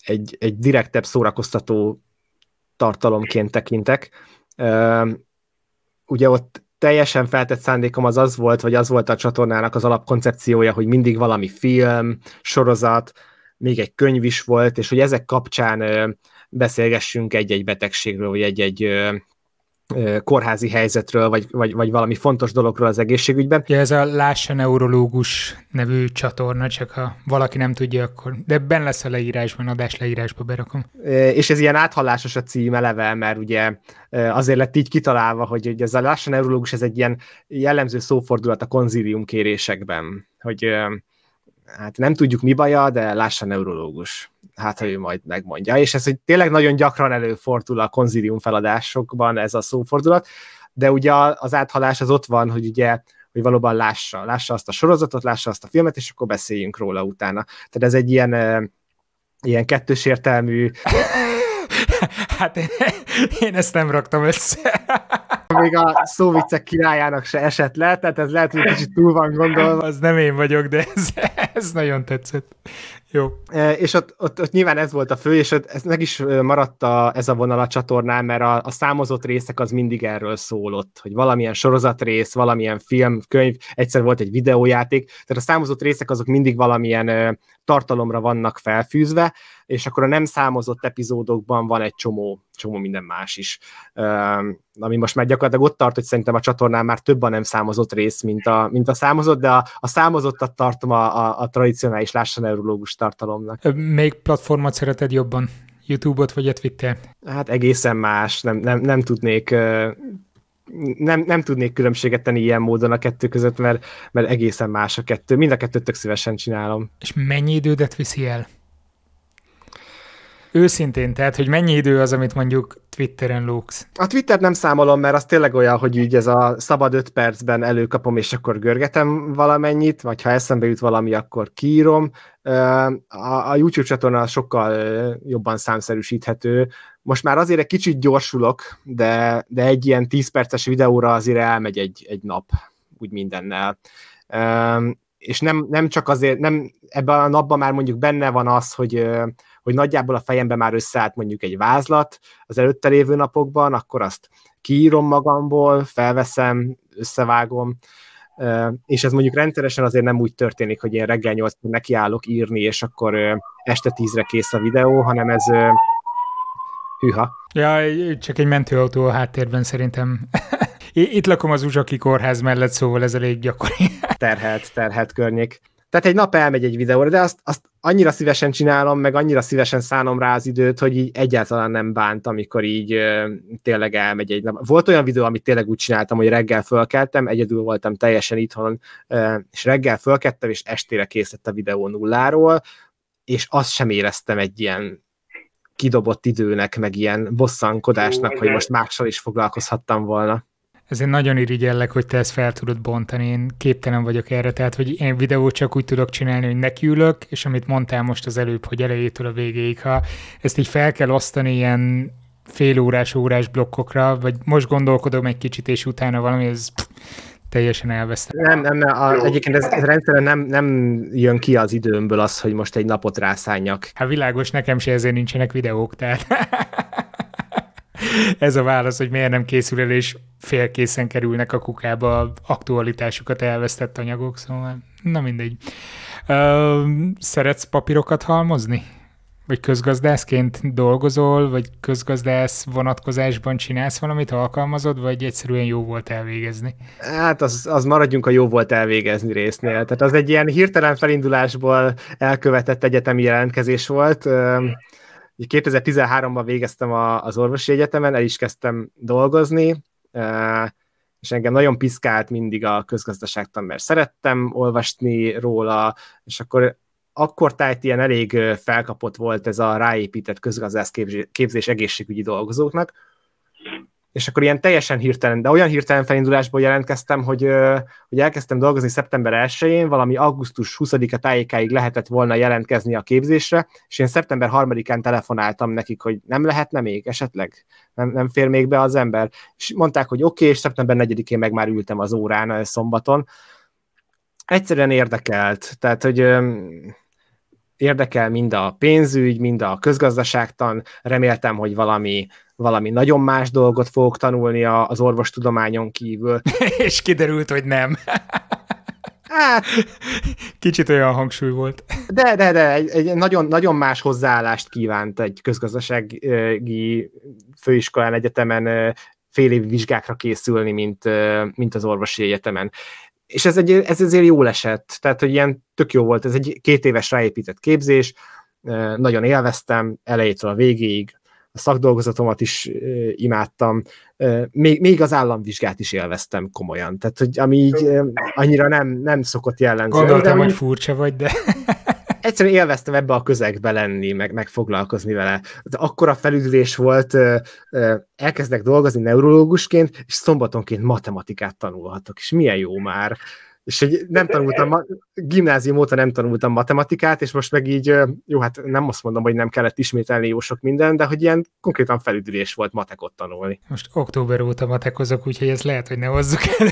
egy, egy direktebb szórakoztató tartalomként tekintek. Ugye ott teljesen feltett szándékom az az volt, vagy az volt a csatornának az alapkoncepciója, hogy mindig valami film, sorozat, még egy könyv is volt, és hogy ezek kapcsán beszélgessünk egy-egy betegségről, vagy egy-egy kórházi helyzetről, vagy, vagy, vagy valami fontos dologról az egészségügyben. Ja, ez a Lássa Neurológus nevű csatorna, csak ha valaki nem tudja, akkor... De ben lesz a leírásban, adás leírásba berakom. És ez ilyen áthallásos a cím eleve, mert ugye azért lett így kitalálva, hogy, hogy ez a Lássa Neurológus, ez egy ilyen jellemző szófordulat a konzílium kérésekben, hogy hát nem tudjuk mi baja, de lássa neurológus. Hát, ha ő majd megmondja. És ez, hogy tényleg nagyon gyakran előfordul a konzilium feladásokban ez a szófordulat, de ugye az áthalás az ott van, hogy ugye hogy valóban lássa, lássa azt a sorozatot, lássa azt a filmet, és akkor beszéljünk róla utána. Tehát ez egy ilyen, ilyen kettős értelmű... hát én, én ezt nem raktam össze még a szóvicek királyának se esett le, tehát ez lehet, hogy kicsit túl van gondolva. Az nem én vagyok, de ez, ez nagyon tetszett. Jó. E, és ott, ott, ott nyilván ez volt a fő, és ott ez meg is maradt a, ez a vonal a csatornán, mert a, a számozott részek az mindig erről szólott, hogy valamilyen sorozatrész, valamilyen film, könyv, egyszer volt egy videójáték, tehát a számozott részek azok mindig valamilyen tartalomra vannak felfűzve, és akkor a nem számozott epizódokban van egy csomó, csomó minden más is. ami most már gyakorlatilag ott tart, hogy szerintem a csatornán már több a nem számozott rész, mint a, mint a számozott, de a, a számozottat tartom a, a, a tradicionális lássa neurológus tartalomnak. Még platformot szereted jobban? YouTube-ot vagy a Twitter? Hát egészen más, nem, nem, nem tudnék nem, nem tudnék különbséget tenni ilyen módon a kettő között, mert, mert egészen más a kettő. Mind a kettőt tök szívesen csinálom. És mennyi idődet viszi el? Őszintén, tehát, hogy mennyi idő az, amit mondjuk Twitteren lóksz? A Twitter nem számolom, mert az tényleg olyan, hogy így ez a szabad öt percben előkapom, és akkor görgetem valamennyit, vagy ha eszembe jut valami, akkor kiírom. A, YouTube csatorna sokkal jobban számszerűsíthető. Most már azért egy kicsit gyorsulok, de, de egy ilyen 10 perces videóra azért elmegy egy, egy nap, úgy mindennel és nem, nem csak azért, nem ebben a napban már mondjuk benne van az, hogy, hogy nagyjából a fejemben már összeállt mondjuk egy vázlat az előtte lévő napokban, akkor azt kiírom magamból, felveszem, összevágom, és ez mondjuk rendszeresen azért nem úgy történik, hogy én reggel 8 nekiállok írni, és akkor este 10-re kész a videó, hanem ez hűha. Ja, csak egy mentőautó a háttérben szerintem Itt lakom az Uzsaki kórház mellett, szóval ez elég gyakori. terhelt, terhelt környék. Tehát egy nap elmegy egy videóra, de azt, azt annyira szívesen csinálom, meg annyira szívesen szánom rá az időt, hogy így egyáltalán nem bánt, amikor így ö, tényleg elmegy egy nap. Volt olyan videó, amit tényleg úgy csináltam, hogy reggel fölkeltem, egyedül voltam teljesen itthon, ö, és reggel fölkeltem, és estére készített a videó nulláról, és azt sem éreztem egy ilyen kidobott időnek, meg ilyen bosszankodásnak, Jó, hogy most mással is foglalkozhattam volna. Ezért nagyon irigyellek, hogy te ezt fel tudod bontani, én képtelen vagyok erre, tehát hogy én videót csak úgy tudok csinálni, hogy nekiülök, és amit mondtál most az előbb, hogy elejétől a végéig, ha ezt így fel kell osztani ilyen fél órás, órás blokkokra, vagy most gondolkodom egy kicsit, és utána valami, ez pff, teljesen elvesztem. Nem, nem, nem a, egyébként ez, ez rendszerűen nem, nem jön ki az időmből az, hogy most egy napot rászálljak. Hát világos, nekem se ezért nincsenek videók, tehát ez a válasz, hogy miért nem készül el, és félkészen kerülnek a kukába aktualitásukat elvesztett anyagok, szóval na mindegy. Uh, szeretsz papírokat halmozni? Vagy közgazdászként dolgozol, vagy közgazdász vonatkozásban csinálsz valamit, alkalmazod, vagy egyszerűen jó volt elvégezni? Hát az, az maradjunk a jó volt elvégezni résznél. Tehát az egy ilyen hirtelen felindulásból elkövetett egyetemi jelentkezés volt. 2013-ban végeztem az orvosi egyetemen, el is kezdtem dolgozni, és engem nagyon piszkált mindig a közgazdaságtan, mert szerettem olvasni róla, és akkor akkor tájt ilyen elég felkapott volt ez a ráépített közgazdász képzés egészségügyi dolgozóknak, és akkor ilyen teljesen hirtelen, de olyan hirtelen felindulásból jelentkeztem, hogy, hogy elkezdtem dolgozni szeptember 1-én, valami augusztus 20-a tájékáig lehetett volna jelentkezni a képzésre, és én szeptember 3-án telefonáltam nekik, hogy nem lehetne még esetleg, nem, nem fér még be az ember, és mondták, hogy oké, okay, és szeptember 4-én meg már ültem az órán szombaton. Egyszerűen érdekelt, tehát, hogy érdekel mind a pénzügy, mind a közgazdaságtan, reméltem, hogy valami, valami nagyon más dolgot fogok tanulni az orvostudományon kívül. És kiderült, hogy nem. Hát, Kicsit olyan hangsúly volt. De, de, de, egy, egy nagyon, nagyon más hozzáállást kívánt egy közgazdasági főiskolán, egyetemen fél évi vizsgákra készülni, mint, mint az orvosi egyetemen és ez, egy, ez ezért jól esett, tehát hogy ilyen tök jó volt, ez egy két éves ráépített képzés, nagyon élveztem elejétől a végéig, a szakdolgozatomat is imádtam, még, még az államvizsgát is élveztem komolyan, tehát hogy ami így annyira nem, nem szokott jellemző. Gondoltam, de, hogy furcsa vagy, de egyszerűen élveztem ebbe a közegbe lenni, meg, meg foglalkozni vele. De akkora felüdülés volt, elkezdek dolgozni neurológusként, és szombatonként matematikát tanulhatok, és milyen jó már. És hogy nem tanultam, gimnázium óta nem tanultam matematikát, és most meg így, jó, hát nem azt mondom, hogy nem kellett ismételni jó sok minden, de hogy ilyen konkrétan felüdülés volt matekot tanulni. Most október óta matekozok, úgyhogy ez lehet, hogy ne hozzuk elő.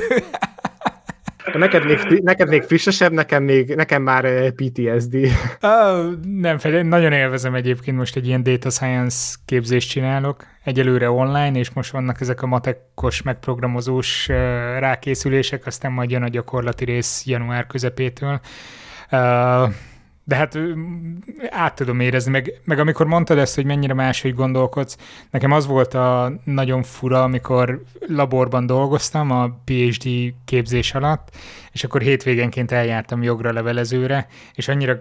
Neked még, neked még frissesebb, nekem, még, nekem már eh, PTSD. Uh, nem, fel, nagyon élvezem egyébként most egy ilyen data science képzést csinálok, egyelőre online, és most vannak ezek a matekos, megprogramozós uh, rákészülések, aztán majd jön a gyakorlati rész január közepétől. Uh, de hát át tudom érezni, meg, meg amikor mondtad ezt, hogy mennyire máshogy gondolkodsz, nekem az volt a nagyon fura, amikor laborban dolgoztam a PhD képzés alatt, és akkor hétvégenként eljártam jogra levelezőre, és annyira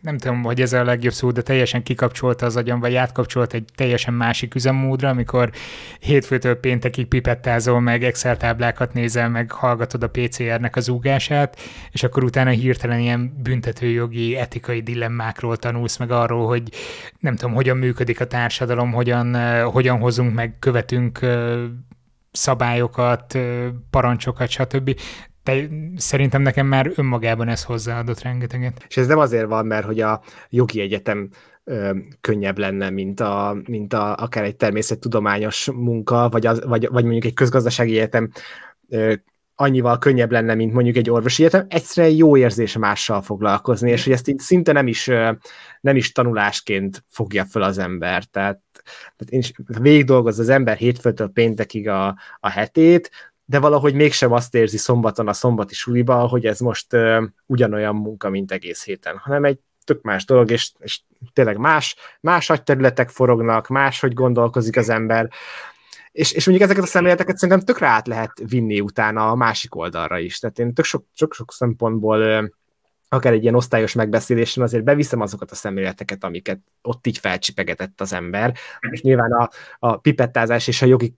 nem tudom, hogy ez a legjobb szó, de teljesen kikapcsolta az agyam, vagy átkapcsolt egy teljesen másik üzemmódra, amikor hétfőtől péntekig pipettázol, meg Excel táblákat nézel, meg hallgatod a PCR-nek az úgását, és akkor utána hirtelen ilyen büntetőjogi, etikai dilemmákról tanulsz, meg arról, hogy nem tudom, hogyan működik a társadalom, hogyan, hogyan hozunk meg, követünk szabályokat, parancsokat, stb te, szerintem nekem már önmagában ez hozzáadott rengeteget. És ez nem azért van, mert hogy a jogi egyetem ö, könnyebb lenne, mint, a, mint a, akár egy természettudományos munka, vagy, az, vagy, vagy mondjuk egy közgazdasági egyetem ö, annyival könnyebb lenne, mint mondjuk egy orvosi egyetem, egyszerűen jó érzés mással foglalkozni, és hogy ezt így szinte nem is, nem is tanulásként fogja fel az ember. Tehát, tehát én is végig dolgoz az ember hétfőtől péntekig a, a hetét, de valahogy mégsem azt érzi szombaton a szombati suliba, hogy ez most uh, ugyanolyan munka, mint egész héten, hanem egy tök más dolog, és, és tényleg más, más területek forognak, más, hogy gondolkozik az ember, és, és mondjuk ezeket a szemléleteket szerintem tökre át lehet vinni utána a másik oldalra is. Tehát én tök sok, sok, sok szempontból akár egy ilyen osztályos megbeszélésen azért beviszem azokat a szemléleteket, amiket ott így felcsipegetett az ember. És nyilván a, a pipettázás és a jogi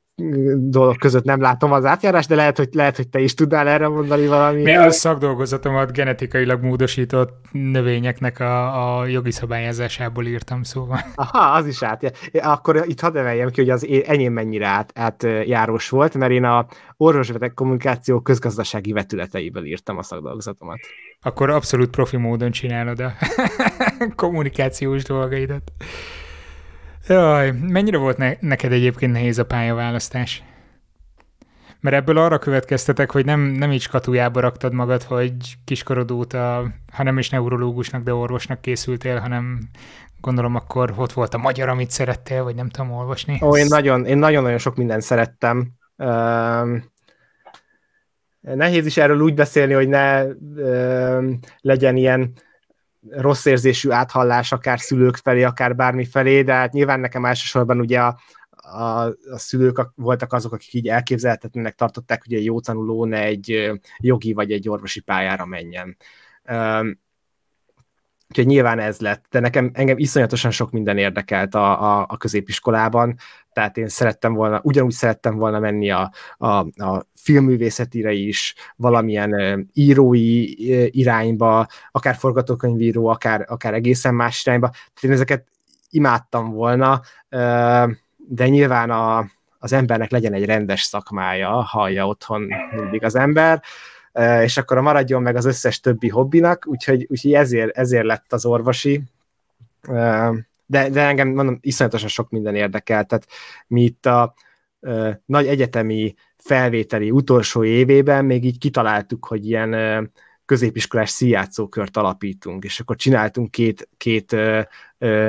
dolog között nem látom az átjárást, de lehet, hogy, lehet, hogy te is tudnál erre mondani valami. Mi a szakdolgozatomat genetikailag módosított növényeknek a, a jogi szabályázásából írtam, szóval. Aha, az is át. Akkor itt hadd emeljem ki, hogy az enyém mennyire át, átjárós volt, mert én a orvosvetek kommunikáció közgazdasági vetületeiből írtam a szakdolgozatomat. Akkor abszolút profi módon csinálod a kommunikációs dolgaidat. Jaj, mennyire volt ne- neked egyébként nehéz a pályaválasztás? Mert ebből arra következtetek, hogy nem, nem így skatujába raktad magad, hogy kiskorod óta, ha nem is neurológusnak, de orvosnak készültél, hanem gondolom akkor ott volt a magyar, amit szerettél, vagy nem tudom olvasni. Ó, én nagyon, én nagyon-nagyon sok mindent szerettem. Uh, nehéz is erről úgy beszélni, hogy ne uh, legyen ilyen rossz érzésű áthallás akár szülők felé, akár bármi felé, de hát nyilván nekem elsősorban ugye a, a, a szülők voltak azok, akik így elképzelhetetlenek tartották, hogy egy jó tanuló ne egy jogi vagy egy orvosi pályára menjen. Um, úgyhogy nyilván ez lett, de nekem engem iszonyatosan sok minden érdekelt a, a, a középiskolában, tehát én szerettem volna, ugyanúgy szerettem volna menni a, a, a filmművészetire is, valamilyen írói irányba, akár forgatókönyvíró, akár, akár egészen más irányba. Tehát én ezeket imádtam volna, de nyilván a, az embernek legyen egy rendes szakmája, hallja otthon mindig az ember, és akkor a maradjon meg az összes többi hobbinak, úgyhogy, úgyhogy ezért, ezért lett az orvosi. De, de engem mondom, iszonyatosan sok minden érdekel, tehát mi itt a nagy egyetemi felvételi utolsó évében még így kitaláltuk, hogy ilyen középiskolás színjátszókört alapítunk, és akkor csináltunk két, két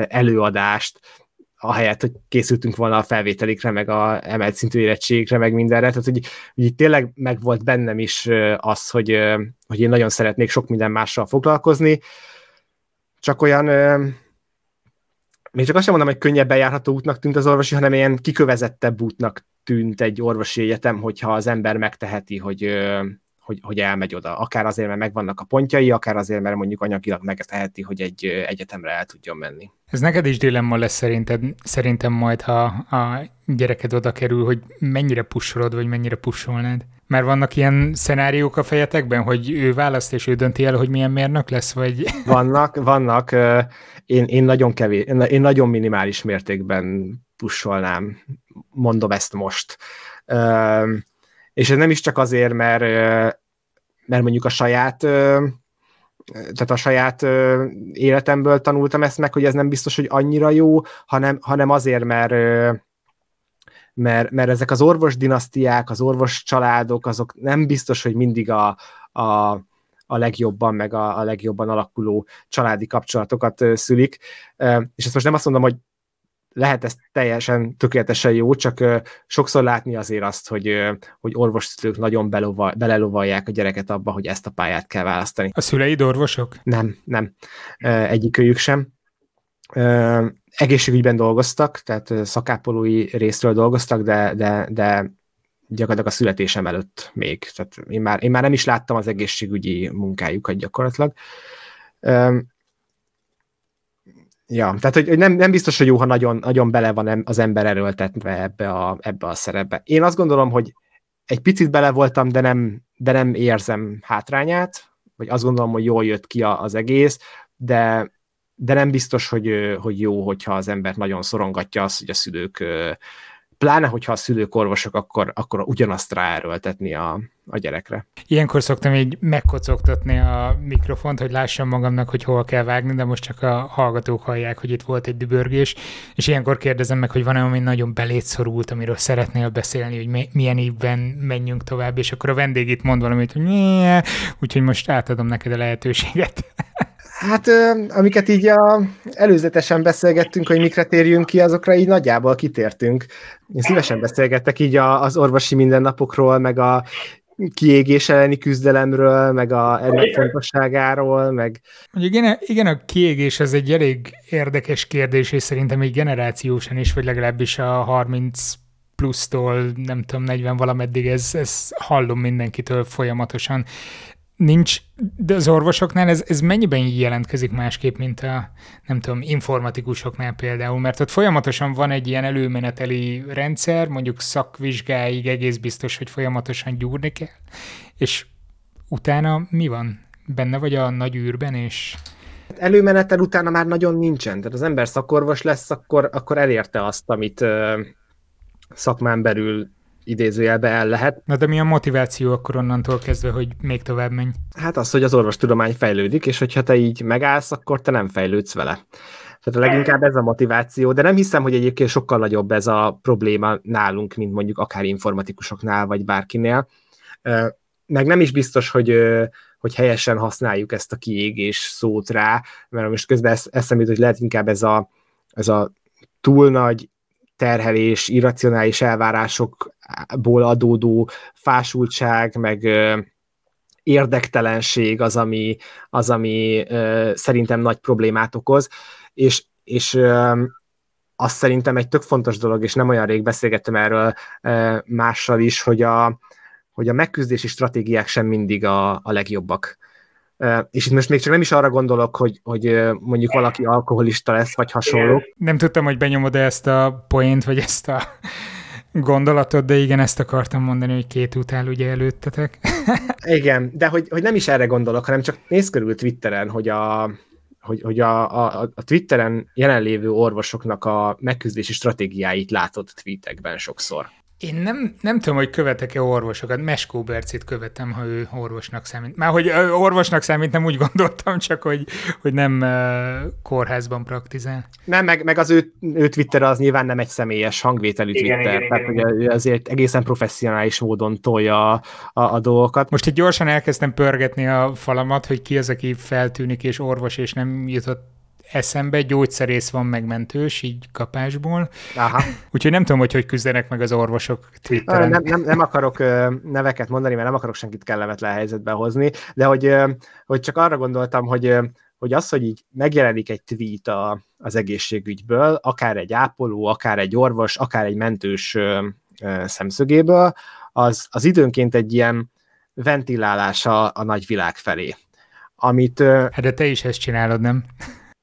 előadást, ahelyett, hogy készültünk volna a felvételikre, meg a emelt szintű érettségre, meg mindenre, tehát hogy, hogy itt tényleg meg volt bennem is az, hogy, hogy én nagyon szeretnék sok minden mással foglalkozni, csak olyan még csak azt sem mondom, hogy könnyebben járható útnak tűnt az orvosi, hanem ilyen kikövezettebb útnak tűnt egy orvosi egyetem, hogyha az ember megteheti, hogy, hogy, hogy elmegy oda. Akár azért, mert megvannak a pontjai, akár azért, mert mondjuk anyagilag megteheti, hogy egy egyetemre el tudjon menni. Ez neked is dilemma lesz szerinted, szerintem majd, ha a gyereked oda kerül, hogy mennyire pusolod, vagy mennyire pusolnád. Mert vannak ilyen szenáriók a fejetekben, hogy ő választ, és ő dönti el, hogy milyen mérnök lesz, vagy... Vannak, vannak. Én, én nagyon kevés, én nagyon minimális mértékben pusolnám, mondom ezt most. És ez nem is csak azért, mert, mert mondjuk a saját tehát a saját életemből tanultam ezt meg, hogy ez nem biztos, hogy annyira jó, hanem, hanem azért, mert mert, mert ezek az orvos dinasztiák, az orvos családok, azok nem biztos, hogy mindig a, a, a legjobban, meg a, a legjobban alakuló családi kapcsolatokat szülik. És ezt most nem azt mondom, hogy lehet ez teljesen tökéletesen jó, csak sokszor látni azért azt, hogy, hogy orvosszülők nagyon belova, belelovalják a gyereket abba, hogy ezt a pályát kell választani. A szüleid orvosok? Nem, nem. Egyikőjük sem. Egészségügyben dolgoztak, tehát szakápolói részről dolgoztak, de, de, de gyakorlatilag a születésem előtt még. Tehát én már, én már nem is láttam az egészségügyi munkájukat gyakorlatilag. Um, Ja, tehát hogy, nem, nem biztos, hogy jó, ha nagyon, nagyon bele van az ember erőltetve ebbe a, ebbe a szerepbe. Én azt gondolom, hogy egy picit bele voltam, de nem, de nem érzem hátrányát, vagy azt gondolom, hogy jól jött ki az egész, de, de nem biztos, hogy, hogy jó, hogyha az ember nagyon szorongatja azt, hogy a szülők pláne, hogyha a szülők orvosok, akkor, akkor ugyanazt ráerőltetni a, a gyerekre. Ilyenkor szoktam így megkocogtatni a mikrofont, hogy lássam magamnak, hogy hol kell vágni, de most csak a hallgatók hallják, hogy itt volt egy dübörgés, és ilyenkor kérdezem meg, hogy van-e, ami nagyon belét szorult, amiről szeretnél beszélni, hogy milyen évben menjünk tovább, és akkor a vendég itt mond valamit, hogy úgyhogy most átadom neked a lehetőséget. Hát, amiket így a, előzetesen beszélgettünk, hogy mikre térjünk ki, azokra így nagyjából kitértünk. Én szívesen beszélgettek így a, az orvosi mindennapokról, meg a kiégés elleni küzdelemről, meg a ennek fontosságáról, meg... Mondjuk igen, igen, a kiégés az egy elég érdekes kérdés, és szerintem egy generációsan is, vagy legalábbis a 30 plusztól, nem tudom, 40 valameddig, ez, ez hallom mindenkitől folyamatosan. Nincs, de az orvosoknál ez, ez mennyiben jelentkezik másképp, mint a, nem tudom, informatikusoknál például, mert ott folyamatosan van egy ilyen előmeneteli rendszer, mondjuk szakvizsgáig egész biztos, hogy folyamatosan gyúrni kell, és utána mi van? Benne vagy a nagy űrben, és előmenetel utána már nagyon nincsen. Tehát az ember szakorvos lesz, akkor, akkor elérte azt, amit ö, szakmán belül idézőjelbe el lehet. Na de mi a motiváció akkor onnantól kezdve, hogy még tovább menj? Hát az, hogy az orvostudomány fejlődik, és hogyha te így megállsz, akkor te nem fejlődsz vele. Tehát a leginkább ez a motiváció, de nem hiszem, hogy egyébként sokkal nagyobb ez a probléma nálunk, mint mondjuk akár informatikusoknál, vagy bárkinél. Meg nem is biztos, hogy hogy helyesen használjuk ezt a kiégés szót rá, mert most közben eszembe hogy lehet inkább ez a, ez a túl nagy terhelés, irracionális elvárásokból adódó fásultság, meg érdektelenség az, ami, az, ami szerintem nagy problémát okoz, és, és azt szerintem egy tök fontos dolog, és nem olyan rég beszélgettem erről mással is, hogy a, hogy a megküzdési stratégiák sem mindig a, a legjobbak. És itt most még csak nem is arra gondolok, hogy, hogy mondjuk valaki alkoholista lesz, vagy hasonló. Nem tudtam, hogy benyomod ezt a poént, vagy ezt a gondolatot, de igen, ezt akartam mondani, hogy két utál ugye előttetek. igen, de hogy, hogy nem is erre gondolok, hanem csak néz körül Twitteren, hogy a, hogy, hogy a, a, a Twitteren jelenlévő orvosoknak a megküzdési stratégiáit látott tweetekben sokszor. Én nem, nem tudom, hogy követek-e orvosokat. Meskó Bercit követem, ha ő orvosnak számít. Már hogy orvosnak számít, nem úgy gondoltam, csak hogy, hogy nem uh, kórházban praktizál. Nem, meg, meg az ő, ő Twitter az nyilván nem egy személyes hangvételű igen, Twitter, igen, tehát igen, igen. azért egészen professzionális módon tolja a, a, a dolgokat. Most itt gyorsan elkezdtem pörgetni a falamat, hogy ki az, aki feltűnik és orvos, és nem jutott eszembe, gyógyszerész van megmentős, így kapásból. Aha. Úgyhogy nem tudom, hogy hogy küzdenek meg az orvosok Twitteren. Nem, nem, nem akarok neveket mondani, mert nem akarok senkit kellemetlen helyzetbe hozni, de hogy, hogy csak arra gondoltam, hogy, hogy az, hogy így megjelenik egy tweet a, az egészségügyből, akár egy ápoló, akár egy orvos, akár egy mentős szemszögéből, az, az időnként egy ilyen ventilálása a nagy világ felé. Amit, hát de te is ezt csinálod, nem?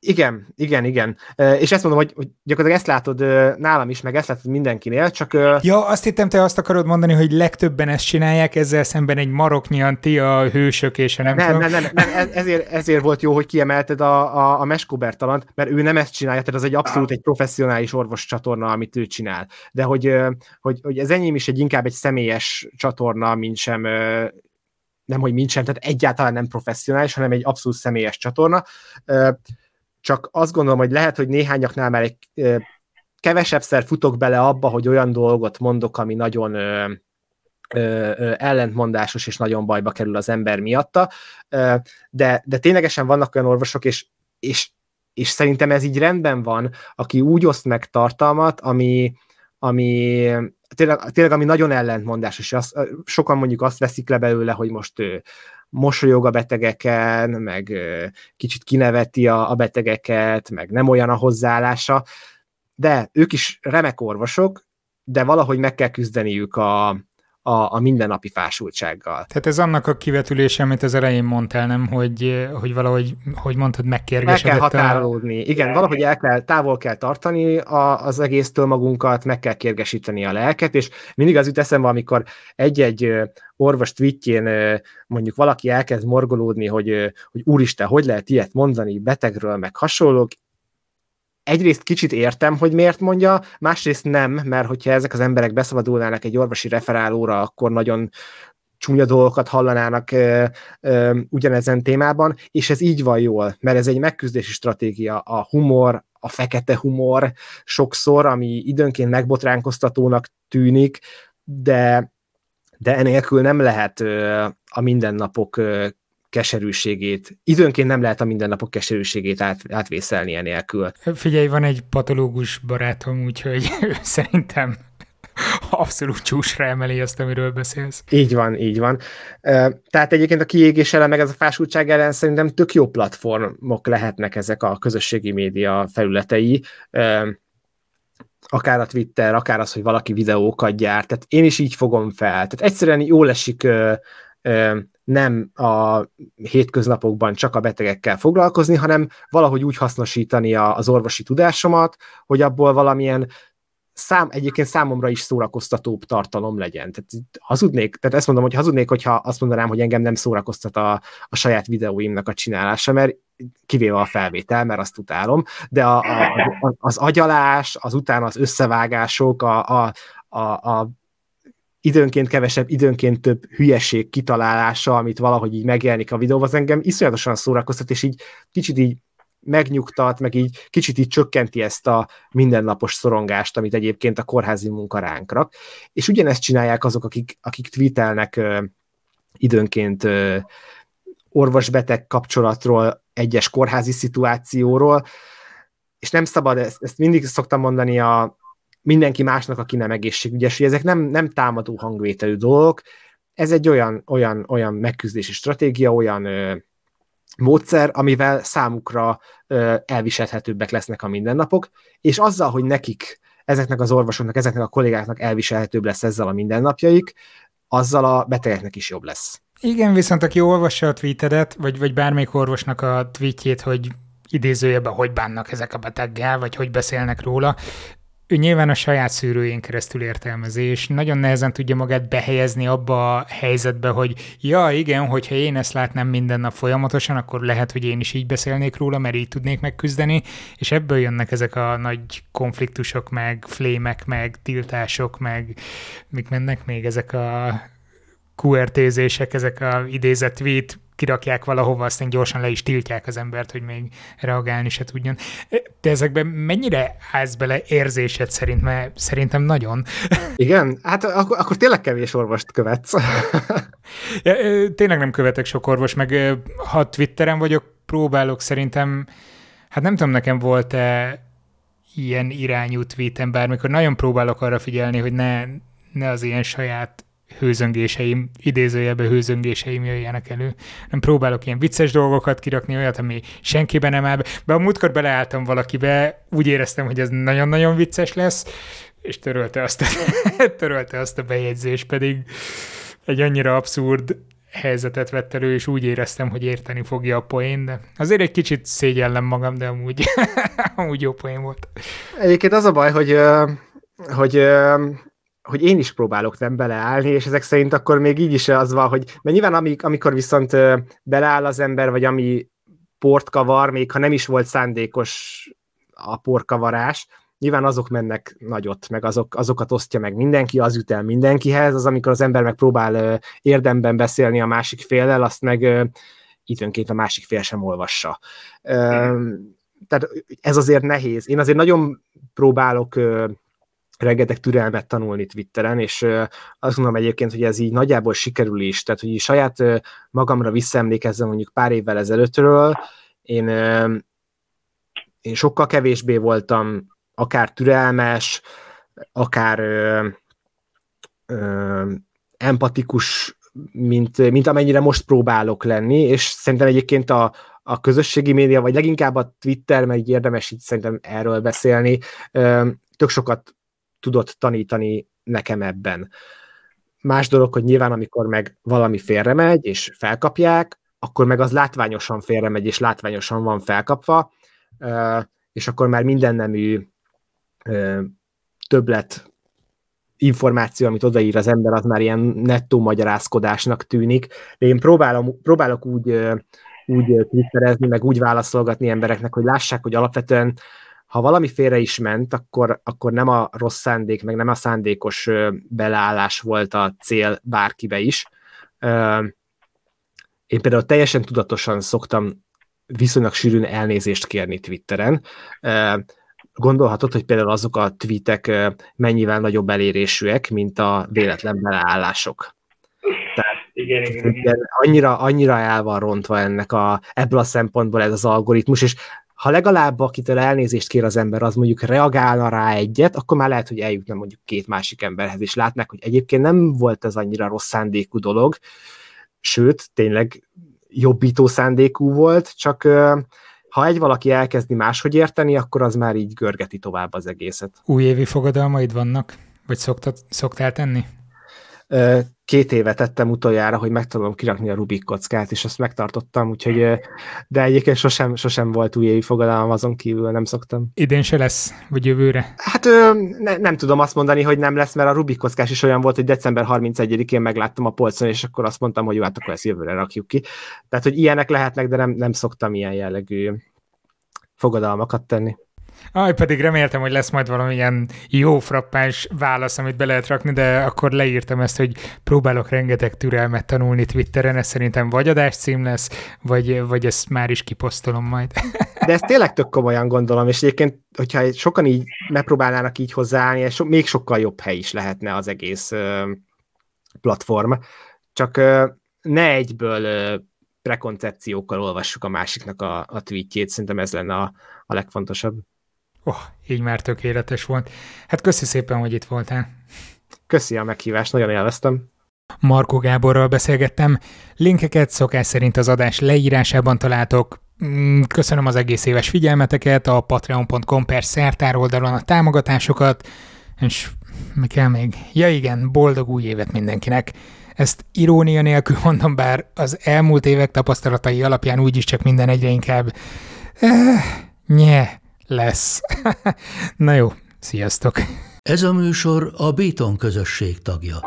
Igen, igen, igen. És ezt mondom, hogy, hogy gyakorlatilag ezt látod nálam is, meg ezt látod mindenkinél, csak... Ja, azt hittem, te azt akarod mondani, hogy legtöbben ezt csinálják, ezzel szemben egy maroknyian ti a hősök, és a nem, nem tudom. Nem, nem, nem, ezért, ezért volt jó, hogy kiemelted a, a, a talant, mert ő nem ezt csinálja, tehát az egy abszolút egy professzionális orvos csatorna, amit ő csinál. De hogy, hogy, hogy ez enyém is egy inkább egy személyes csatorna, mint sem nem, hogy mint sem, tehát egyáltalán nem professzionális, hanem egy abszolút személyes csatorna csak azt gondolom, hogy lehet, hogy néhányaknál már egy kevesebbszer futok bele abba, hogy olyan dolgot mondok, ami nagyon ö, ö, ellentmondásos és nagyon bajba kerül az ember miatta, ö, de, de ténylegesen vannak olyan orvosok, és, és, és szerintem ez így rendben van, aki úgy oszt meg tartalmat, ami, ami tényleg, tényleg ami nagyon ellentmondásos, és az, sokan mondjuk azt veszik le belőle, hogy most mosolyog a betegeken, meg kicsit kineveti a, a betegeket, meg nem olyan a hozzáállása, de ők is remek orvosok, de valahogy meg kell küzdeniük a, a, a mindennapi fásultsággal. Tehát ez annak a kivetülése, amit az elején mondtál, nem, hogy, hogy valahogy, hogy mondtad, megkérgesedett. Meg kell határolódni. A... Igen, valahogy el kell, távol kell tartani a, az egésztől magunkat, meg kell kérgesíteni a lelket, és mindig az jut eszembe, amikor egy-egy orvos tweetjén mondjuk valaki elkezd morgolódni, hogy, hogy úristen, hogy lehet ilyet mondani betegről, meg hasonlók, egyrészt kicsit értem, hogy miért mondja, másrészt nem, mert hogyha ezek az emberek beszabadulnának egy orvosi referálóra, akkor nagyon csúnya dolgokat hallanának ö, ö, ugyanezen témában, és ez így van jól, mert ez egy megküzdési stratégia, a humor, a fekete humor sokszor, ami időnként megbotránkoztatónak tűnik, de, de enélkül nem lehet ö, a mindennapok ö, keserűségét, időnként nem lehet a mindennapok keserűségét át, átvészelni enélkül. Figyelj, van egy patológus barátom, úgyhogy szerintem abszolút csúsra emeli azt, amiről beszélsz. Így van, így van. Tehát egyébként a kiégés ellen, meg ez a fásultság ellen szerintem tök jó platformok lehetnek ezek a közösségi média felületei, akár a Twitter, akár az, hogy valaki videókat gyárt, tehát én is így fogom fel. Tehát egyszerűen jól esik nem a hétköznapokban csak a betegekkel foglalkozni, hanem valahogy úgy hasznosítani az orvosi tudásomat, hogy abból valamilyen szám, egyébként számomra is szórakoztatóbb tartalom legyen. Tehát hazudnék, tehát ezt mondom, hogy hazudnék, hogyha azt mondanám, hogy engem nem szórakoztat a, a saját videóimnak a csinálása, mert kivéve a felvétel, mert azt utálom, de a, a, az agyalás, az utána az összevágások, a, a, a, a időnként kevesebb, időnként több hülyeség kitalálása, amit valahogy így megjelenik a videóban, az engem iszonyatosan szórakoztat, és így kicsit így megnyugtat, meg így kicsit így csökkenti ezt a mindennapos szorongást, amit egyébként a kórházi munka ránk rak. És ugyanezt csinálják azok, akik, akik tweetelnek ö, időnként ö, orvosbeteg kapcsolatról, egyes kórházi szituációról, és nem szabad, ezt, ezt mindig szoktam mondani a mindenki másnak, aki nem egészségügyes, hogy ezek nem, nem támadó hangvételű dolgok, ez egy olyan, olyan, olyan megküzdési stratégia, olyan ö, módszer, amivel számukra ö, elviselhetőbbek lesznek a mindennapok, és azzal, hogy nekik, ezeknek az orvosoknak, ezeknek a kollégáknak elviselhetőbb lesz ezzel a mindennapjaik, azzal a betegeknek is jobb lesz. Igen, viszont aki olvassa a tweetedet, vagy, vagy bármelyik orvosnak a tweetjét, hogy idézőjeben hogy bánnak ezek a beteggel, vagy hogy beszélnek róla, ő nyilván a saját szűrőjén keresztül értelmezi, és nagyon nehezen tudja magát behelyezni abba a helyzetbe, hogy ja, igen, hogyha én ezt látnám minden nap folyamatosan, akkor lehet, hogy én is így beszélnék róla, mert így tudnék megküzdeni, és ebből jönnek ezek a nagy konfliktusok, meg flémek, meg tiltások, meg mik mennek még ezek a QRT-zések, ezek a idézett tweet kirakják valahova, aztán gyorsan le is tiltják az embert, hogy még reagálni se tudjon. Te ezekben mennyire állsz bele érzésed szerint? Mert szerintem nagyon. Igen? Hát akkor, akkor tényleg kevés orvost követsz. ja, tényleg nem követek sok orvos, meg ha Twitteren vagyok, próbálok szerintem, hát nem tudom, nekem volt-e ilyen irányú tweetem bármikor, nagyon próbálok arra figyelni, hogy ne, ne az ilyen saját hőzöngéseim, idézőjelben hőzöngéseim jöjjenek elő. Nem próbálok ilyen vicces dolgokat kirakni, olyat, ami senkiben nem áll be. A múltkor beleálltam valakibe, úgy éreztem, hogy ez nagyon-nagyon vicces lesz, és törölte azt a, törölte azt a bejegyzést, pedig egy annyira abszurd helyzetet vett elő, és úgy éreztem, hogy érteni fogja a poén, de azért egy kicsit szégyellem magam, de amúgy, amúgy jó poén volt. Egyébként az a baj, hogy, hogy hogy én is próbálok nem beleállni, és ezek szerint akkor még így is az van, hogy mert nyilván amik, amikor viszont beleáll az ember, vagy ami port kavar, még ha nem is volt szándékos a porkavarás, nyilván azok mennek nagyot, meg azok, azokat osztja meg mindenki, az jut el mindenkihez, az amikor az ember meg próbál érdemben beszélni a másik féllel, azt meg időnként a másik fél sem olvassa. Tehát ez azért nehéz. Én azért nagyon próbálok rengeteg türelmet tanulni Twitteren, és azt gondolom egyébként, hogy ez így nagyjából sikerül is, tehát hogy saját magamra visszaemlékezzem mondjuk pár évvel ezelőttről, én, én sokkal kevésbé voltam akár türelmes, akár ö, ö, empatikus, mint, mint amennyire most próbálok lenni, és szerintem egyébként a, a közösségi média, vagy leginkább a Twitter, meg érdemes így szerintem erről beszélni, tök sokat tudott tanítani nekem ebben. Más dolog, hogy nyilván amikor meg valami félre megy, és felkapják, akkor meg az látványosan félre megy, és látványosan van felkapva, és akkor már minden nemű többlet információ, amit odaír az ember, az már ilyen nettó magyarázkodásnak tűnik. De én próbálom, próbálok úgy, úgy twitterezni, meg úgy válaszolgatni embereknek, hogy lássák, hogy alapvetően ha valami félre is ment, akkor, akkor nem a rossz szándék, meg nem a szándékos beleállás volt a cél bárkibe is. Én például teljesen tudatosan szoktam viszonylag sűrűn elnézést kérni Twitteren. Gondolhatod, hogy például azok a tweetek mennyivel nagyobb elérésűek, mint a véletlen beleállások. Tehát igen, igen, igen. Annyira, annyira el van rontva ennek a, ebből a szempontból ez az algoritmus, és ha legalább akitől elnézést kér az ember, az mondjuk reagálna rá egyet, akkor már lehet, hogy eljutna mondjuk két másik emberhez, és látnak, hogy egyébként nem volt ez annyira rossz szándékú dolog, sőt, tényleg jobbító szándékú volt, csak ha egy valaki elkezdi máshogy érteni, akkor az már így görgeti tovább az egészet. Újévi fogadalmaid vannak? Vagy szoktad, szoktál tenni? Két éve tettem utoljára, hogy megtanulom kirakni a Rubik kockát, és azt megtartottam, úgyhogy, de egyébként sosem, sosem volt újévi fogadalom, azon kívül nem szoktam. Idén se lesz, vagy jövőre? Hát ne, nem tudom azt mondani, hogy nem lesz, mert a Rubik kockás is olyan volt, hogy december 31-én megláttam a polcon, és akkor azt mondtam, hogy jó, hát akkor ezt jövőre rakjuk ki. Tehát, hogy ilyenek lehetnek, de nem, nem szoktam ilyen jellegű fogadalmakat tenni. Aj, pedig reméltem, hogy lesz majd valamilyen jó frappáns válasz, amit be lehet rakni, de akkor leírtam ezt, hogy próbálok rengeteg türelmet tanulni Twitteren, ez szerintem vagy adáscím lesz, vagy, vagy ezt már is kiposztolom majd. De ezt tényleg tök komolyan gondolom, és egyébként, hogyha sokan így megpróbálnának így hozzáállni, so, még sokkal jobb hely is lehetne az egész ö, platform. Csak ö, ne egyből ö, prekoncepciókkal olvassuk a másiknak a, a tweetjét, szerintem ez lenne a, a legfontosabb. Oh, így már tökéletes volt. Hát köszi szépen, hogy itt voltál. Köszi a meghívást, nagyon élveztem. Markó Gáborral beszélgettem. Linkeket szokás szerint az adás leírásában találtok. Mm, köszönöm az egész éves figyelmeteket, a patreon.com per szertár oldalon a támogatásokat, és mi kell még? Ja igen, boldog új évet mindenkinek. Ezt irónia nélkül mondom, bár az elmúlt évek tapasztalatai alapján úgyis csak minden egyre inkább eh, nye lesz. Na jó, sziasztok! Ez a műsor a Béton közösség tagja.